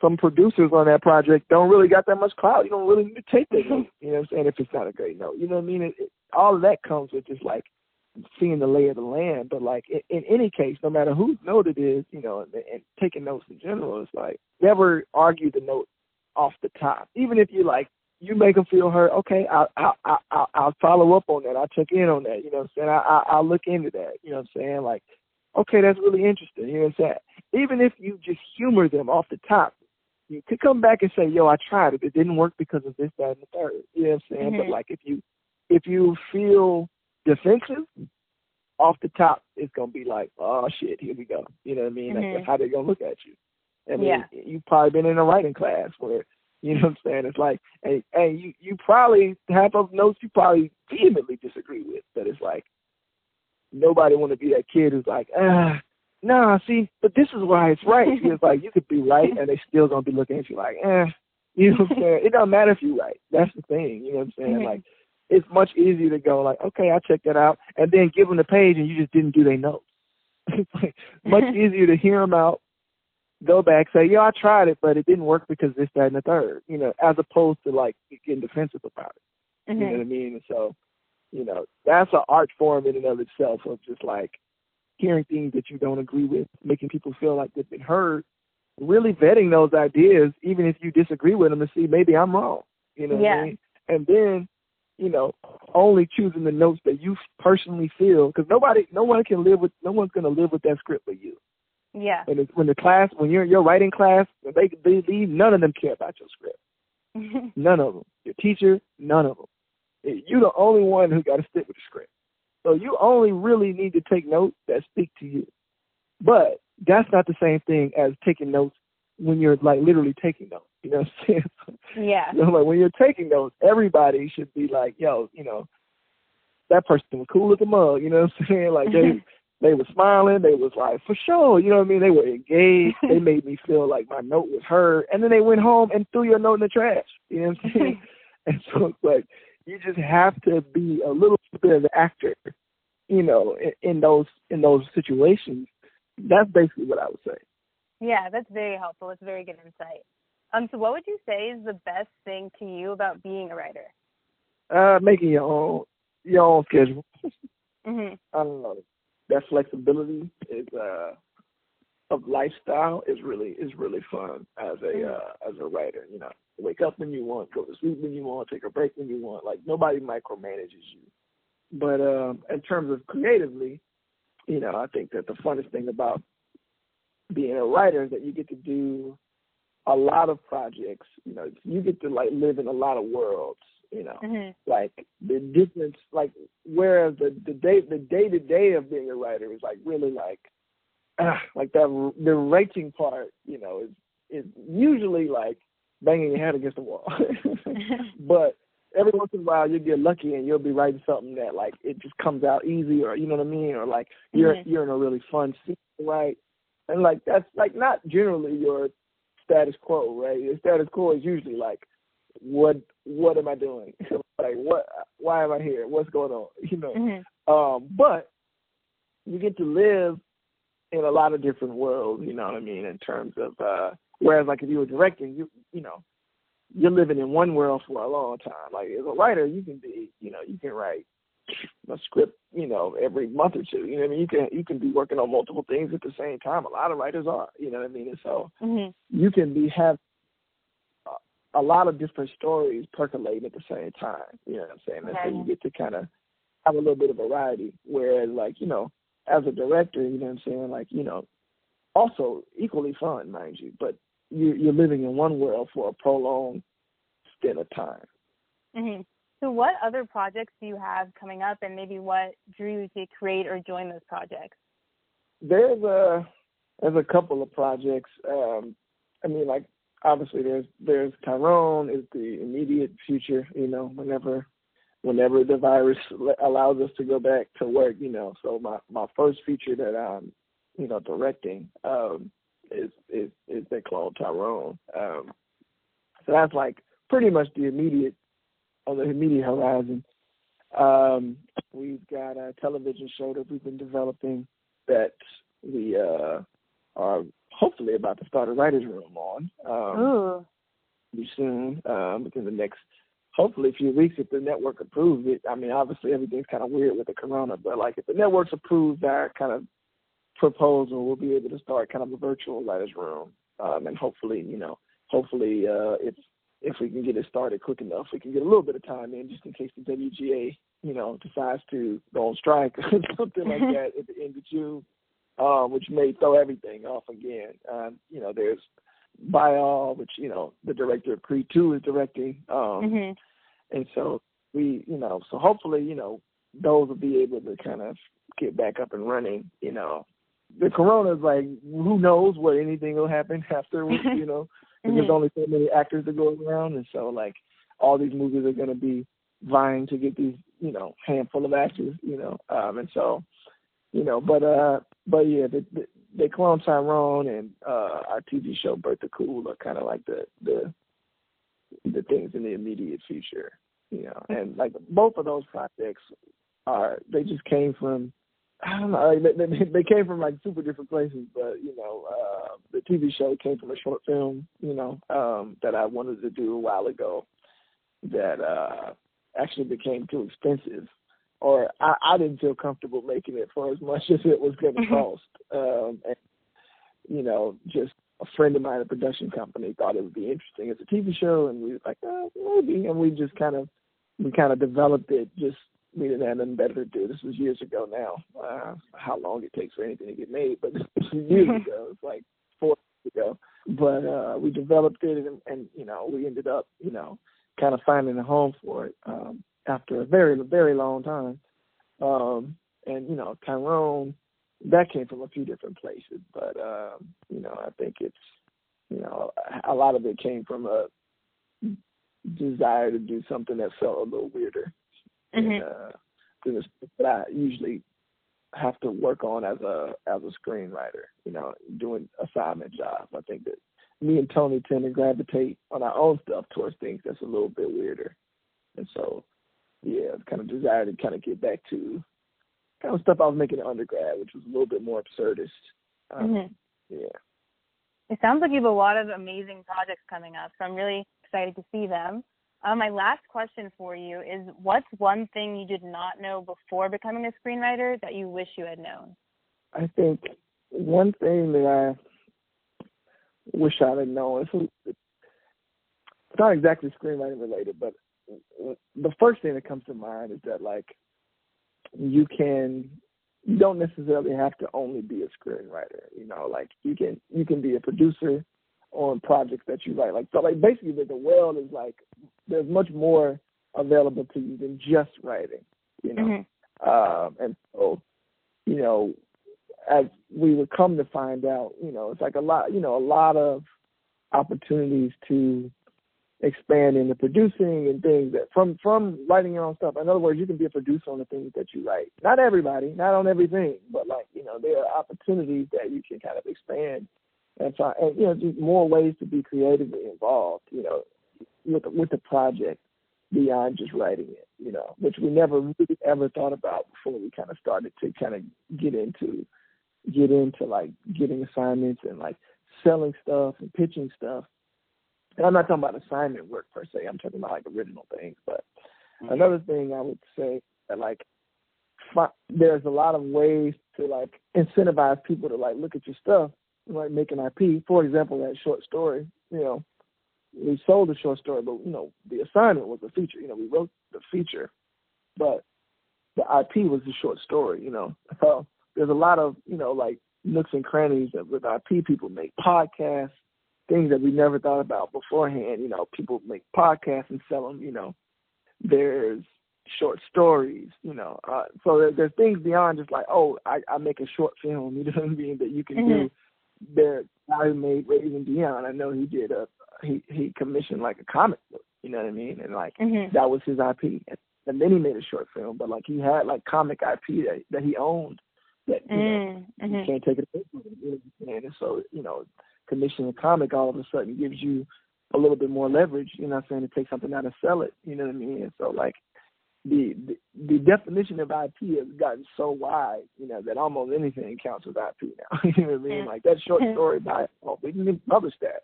some producers on that project don't really got that much clout. You don't really need to take that note. You know what I'm saying? If it's not a great note, you know what I mean? It, it, all of that comes with just like seeing the lay of the land. But like in, in any case, no matter whose note it is, you know, and, and taking notes in general, it's like never argue the note off the top. Even if you like you make them feel hurt. Okay, I'll I'll I'll, I'll follow up on that. I'll check in on that. You know what I'm saying? I, I I'll look into that. You know what I'm saying? Like, okay, that's really interesting. You know what I'm saying? Even if you just humor them off the top, you could come back and say, "Yo, I tried it. It didn't work because of this, that, and the third. You know what I'm saying? Mm-hmm. But like, if you if you feel defensive off the top, it's gonna be like, oh shit, here we go. You know what I mean? Mm-hmm. Like, how they gonna look at you? I mean, yeah. you've probably been in a writing class where you know what I'm saying? It's like, and, and you you probably have of notes you probably vehemently disagree with, but it's like nobody want to be that kid who's like, ah, nah, see, but this is why it's right. it's like you could be right, and they still gonna be looking at you like, eh, you know what I'm saying? It don't matter if you're right. That's the thing. You know what I'm saying? Mm-hmm. Like, it's much easier to go like, okay, I'll check that out, and then give them the page, and you just didn't do their notes. it's like much easier to hear them out go back, say, yeah, I tried it, but it didn't work because this, that, and the third, you know, as opposed to like getting defensive about it. Mm-hmm. You know what I mean? And so, you know, that's an art form in and of itself of just like hearing things that you don't agree with, making people feel like they've been heard, really vetting those ideas, even if you disagree with them, and see maybe I'm wrong. You know yeah. what I mean? And then, you know, only choosing the notes that you personally feel, because nobody, no one can live with, no one's going to live with that script but you. Yeah. When the, when the class, when you're in your writing class, they they leave, none of them care about your script. none of them. Your teacher, none of them. You're the only one who got to stick with the script. So you only really need to take notes that speak to you. But that's not the same thing as taking notes when you're like literally taking notes. You know what I'm saying? Yeah. You know, like when you're taking notes, everybody should be like, yo, you know, that person was cool as a mug. You know what I'm saying? Like they they were smiling. They was like, for sure. You know what I mean? They were engaged. they made me feel like my note was heard. And then they went home and threw your note in the trash. You know what I'm saying? and so it's like you just have to be a little bit of an actor, you know, in, in those in those situations. That's basically what I would say. Yeah, that's very helpful. It's very good insight. Um, so what would you say is the best thing to you about being a writer? Uh, making your own your own schedule. hmm I don't know. That flexibility is uh of lifestyle is really is really fun as a uh as a writer. You know, wake up when you want, go to sleep when you want, take a break when you want. Like nobody micromanages you. But um in terms of creatively, you know, I think that the funnest thing about being a writer is that you get to do a lot of projects. You know, you get to like live in a lot of worlds. You know, hmm like the difference like whereas the the day the day to day of being a writer is like really like uh, like that the writing part you know is is usually like banging your head against the wall. But every once in a while you'll get lucky and you'll be writing something that like it just comes out easy or you know what I mean? Or like you're Mhm. you're in a really fun scene to write. And like that's like not generally your status quo right? Your status quo is usually like what what am I doing? like what why am I here? What's going on? You know. hmm Um, but you get to live in a lot of different worlds, you know what I mean, in terms of uh whereas like if you were directing, you you know, you're living in one world for a long time. Like as a writer you can be, you know, you can write a script, you know, every month or two. You know what I mean? You can you can be working on multiple things at the same time. A lot of writers are, you know what I mean? And so hmm you can be have a lot of different stories percolating at the same time. You know what I'm saying? And so you get to kind of have a little bit of variety. Whereas, like you know, as a director, you know what I'm saying? Like you know, also equally fun, mind you, but you, you're living in one world for a prolonged stint of time. hmm So what other projects do you have coming up, and maybe what drew you to create or join those projects? There's a there's a couple of projects. Um, I mean, like obviously there's there's Tyrone is the immediate future. You know, whenever whenever the virus allows us to go back to work. You know, so my my first feature that I'm you know directing um, is is is they called Tyrone. Um, so that's like pretty much the immediate on the immediate horizon. Um, we've got a television show that we've been developing that we uh, are hopefully about to start a writers' room on um, Ooh. soon um, within the next hopefully a few weeks if the network approves it. I mean, obviously everything's kind of weird with the corona, but like if the networks approves our kind of proposal, we'll be able to start kind of a virtual writers' room, um, and hopefully, you know, hopefully uh, if if we can get it started quick enough, we can get a little bit of time in just in case the WGA, you know, decides to go on strike or something like that at the end of June, um, which may throw everything off again. Um, you know, there's Byall, which you know the director of Creed Two is directing, um, hmm and so we, you know, so hopefully, you know, those will be able to kind of get back up and running. You know, the Corona is like who knows what anything will happen afterwards. You know, because there's only so many actors to go around, and so like all these movies are going to be vying to get these, you know, handful of actors. You know, um, and so, you know, but uh, but yeah, the, the they clone Tyrone and uh our TV show Bertha Cool are kind of like the the the things in the immediate future, you know, and like both of those projects are they just came from I don't know like, they, they they came from like super different places, but you know uh the TV show came from a short film, you know, um that I wanted to do a while ago that uh actually became too expensive or I, I didn't feel comfortable making it for as much as it was going to Mhm. cost. Um, and, you know, just a friend of mine at a production company thought it would be interesting as a TV show, and we were like, oh, maybe. And we just kind of, we kind of developed it. Just we didn't have nothing better to do. This was years ago now. Uh, how long it takes for anything to get made, but this was years ago. It's like four years ago. But uh, we developed it, and, and you know, we ended up, you know, kind of finding a home for it um, after a very, very long time. Um, and you know, Tyrone, that came from a few different places, but um, you know, I think it's you know, a lot of it came from a desire to do something that felt a little weirder. Mm-hmm. And, uh, that I usually have to work on as a as a screenwriter, you know, doing assignment jobs. I think that me and Tony tend to gravitate on our own stuff towards things that's a little bit weirder. And so yeah, kind of desire to kind of get back to kind of stuff I was making in undergrad, which was a little bit more absurdist. Um, mm-hmm. Yeah. It sounds like you have a lot of amazing projects coming up, so I'm really excited to see them. Uh, my last question for you is what's one thing you did not know before becoming a screenwriter that you wish you had known? I think one thing that I wish I had known, it's not exactly screenwriting related, but the first thing that comes to mind is that like you can you don't necessarily have to only be a screenwriter. You know, like you can you can be a producer on projects that you write. Like so, like basically, the, the world is like there's much more available to you than just writing. You know, mm-hmm. um, and so you know, as we would come to find out, you know, it's like a lot. You know, a lot of opportunities to expand into producing and things that from from writing your own stuff. In other words, you can be a producer on the things that you write. Not everybody, not on everything, but like you know, there are opportunities that you can kind of expand and try, and you know, just more ways to be creatively involved. You know, with with the project beyond just writing it. You know, which we never really ever thought about before we kind of started to kind of get into get into like getting assignments and like selling stuff and pitching stuff and I'm not talking about assignment work per se. I'm talking about like original things. But mm-hmm. another thing I would say that like there's a lot of ways to like incentivize people to like look at your stuff, like making an IP. For example, that short story, you know, we sold the short story, but you know, the assignment was a feature. You know, we wrote the feature, but the IP was the short story. You know, so there's a lot of you know like nooks and crannies that with IP people make podcasts things that we never thought about beforehand. You know, people make podcasts and sell them. You know, there's short stories. You know, uh, so there, there's things beyond just like, oh, I, I make a short film. You know what I mean? That you can mm-hmm. do. There, I made Raven Dion, I know he did a he he commissioned like a comic book. You know what I mean? And like mm-hmm. that was his IP. And, and then he made a short film, but like he had like comic IP that that he owned that you mm-hmm. you can't take it away from him. And so you know commission a comic all of a sudden gives you a little bit more leverage, you know what I'm saying, to take something out and sell it, you know what I mean? And so like the, the the definition of IP has gotten so wide, you know, that almost anything counts as IP now. you know what I mean? Like that short story by oh, we didn't even publish that.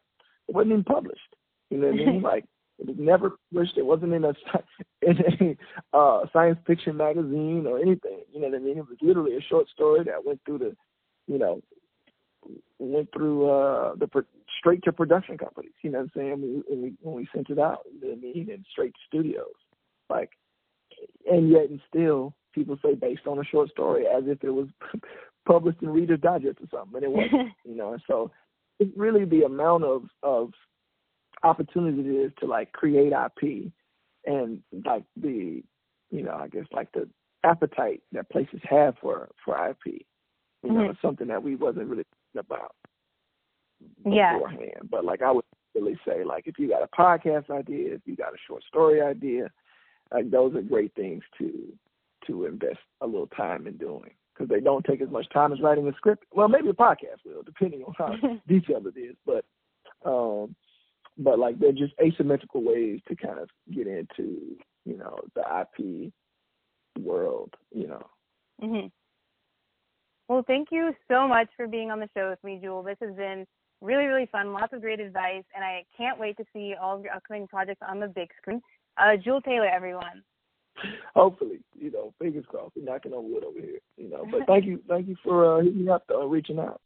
It wasn't even published. You know what I mean? Like it was never published. It wasn't in a in a uh, science fiction magazine or anything. You know what I mean? It was literally a short story that went through the, you know, went through uh the straight to production companies. You know what I'm saying? When we, when we sent it out, I mean, and straight to studios. Like, and yet and still, people say based on a short story as if it was published in Reader's Digest or something, and it wasn't. you know, and so it's really the amount of of opportunity it is to like create IP and like the you know I guess like the appetite that places have for for IP. You know, mm-hmm. something that we wasn't really about beforehand. Yeah. But like I would really say, like if you got a podcast idea, if you got a short story idea, like those are great things to to invest a little time in doing because they don't take as much time as writing a script. Well, maybe a podcast will, depending on how detailed it is. But um, but like they're just asymmetrical ways to kind of get into you know the IP world. You know. Mm-hmm. Well, thank you so much for being on the show with me, Juel. This has been really, really fun. Lots of great advice, and I can't wait to see all of your upcoming projects on the big screen. Uh, Juel Taylor, everyone. Hopefully, you know, fingers crossed. We're knocking on wood over here, you know. But thank you, thank you for uh, hitting me up, though, reaching out.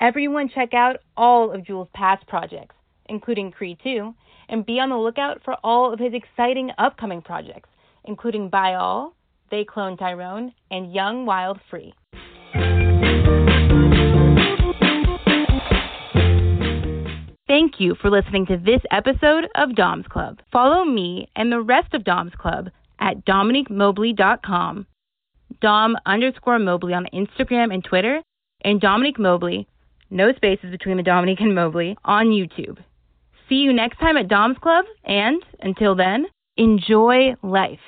Everyone, check out all of Juel's past projects, including Creed 2, and be on the lookout for all of his exciting upcoming projects including By All, They Clone Tyrone, and Young Wild Free. Thank you for listening to this episode of Dom's Club. Follow me and the rest of Dom's Club at DominiqueMobley.com. Dom underscore Mobley on Instagram and Twitter, and Dominique Mobley, no spaces between the Dominique and Mobley, on YouTube. See you next time at Dom's Club, and until then, enjoy life.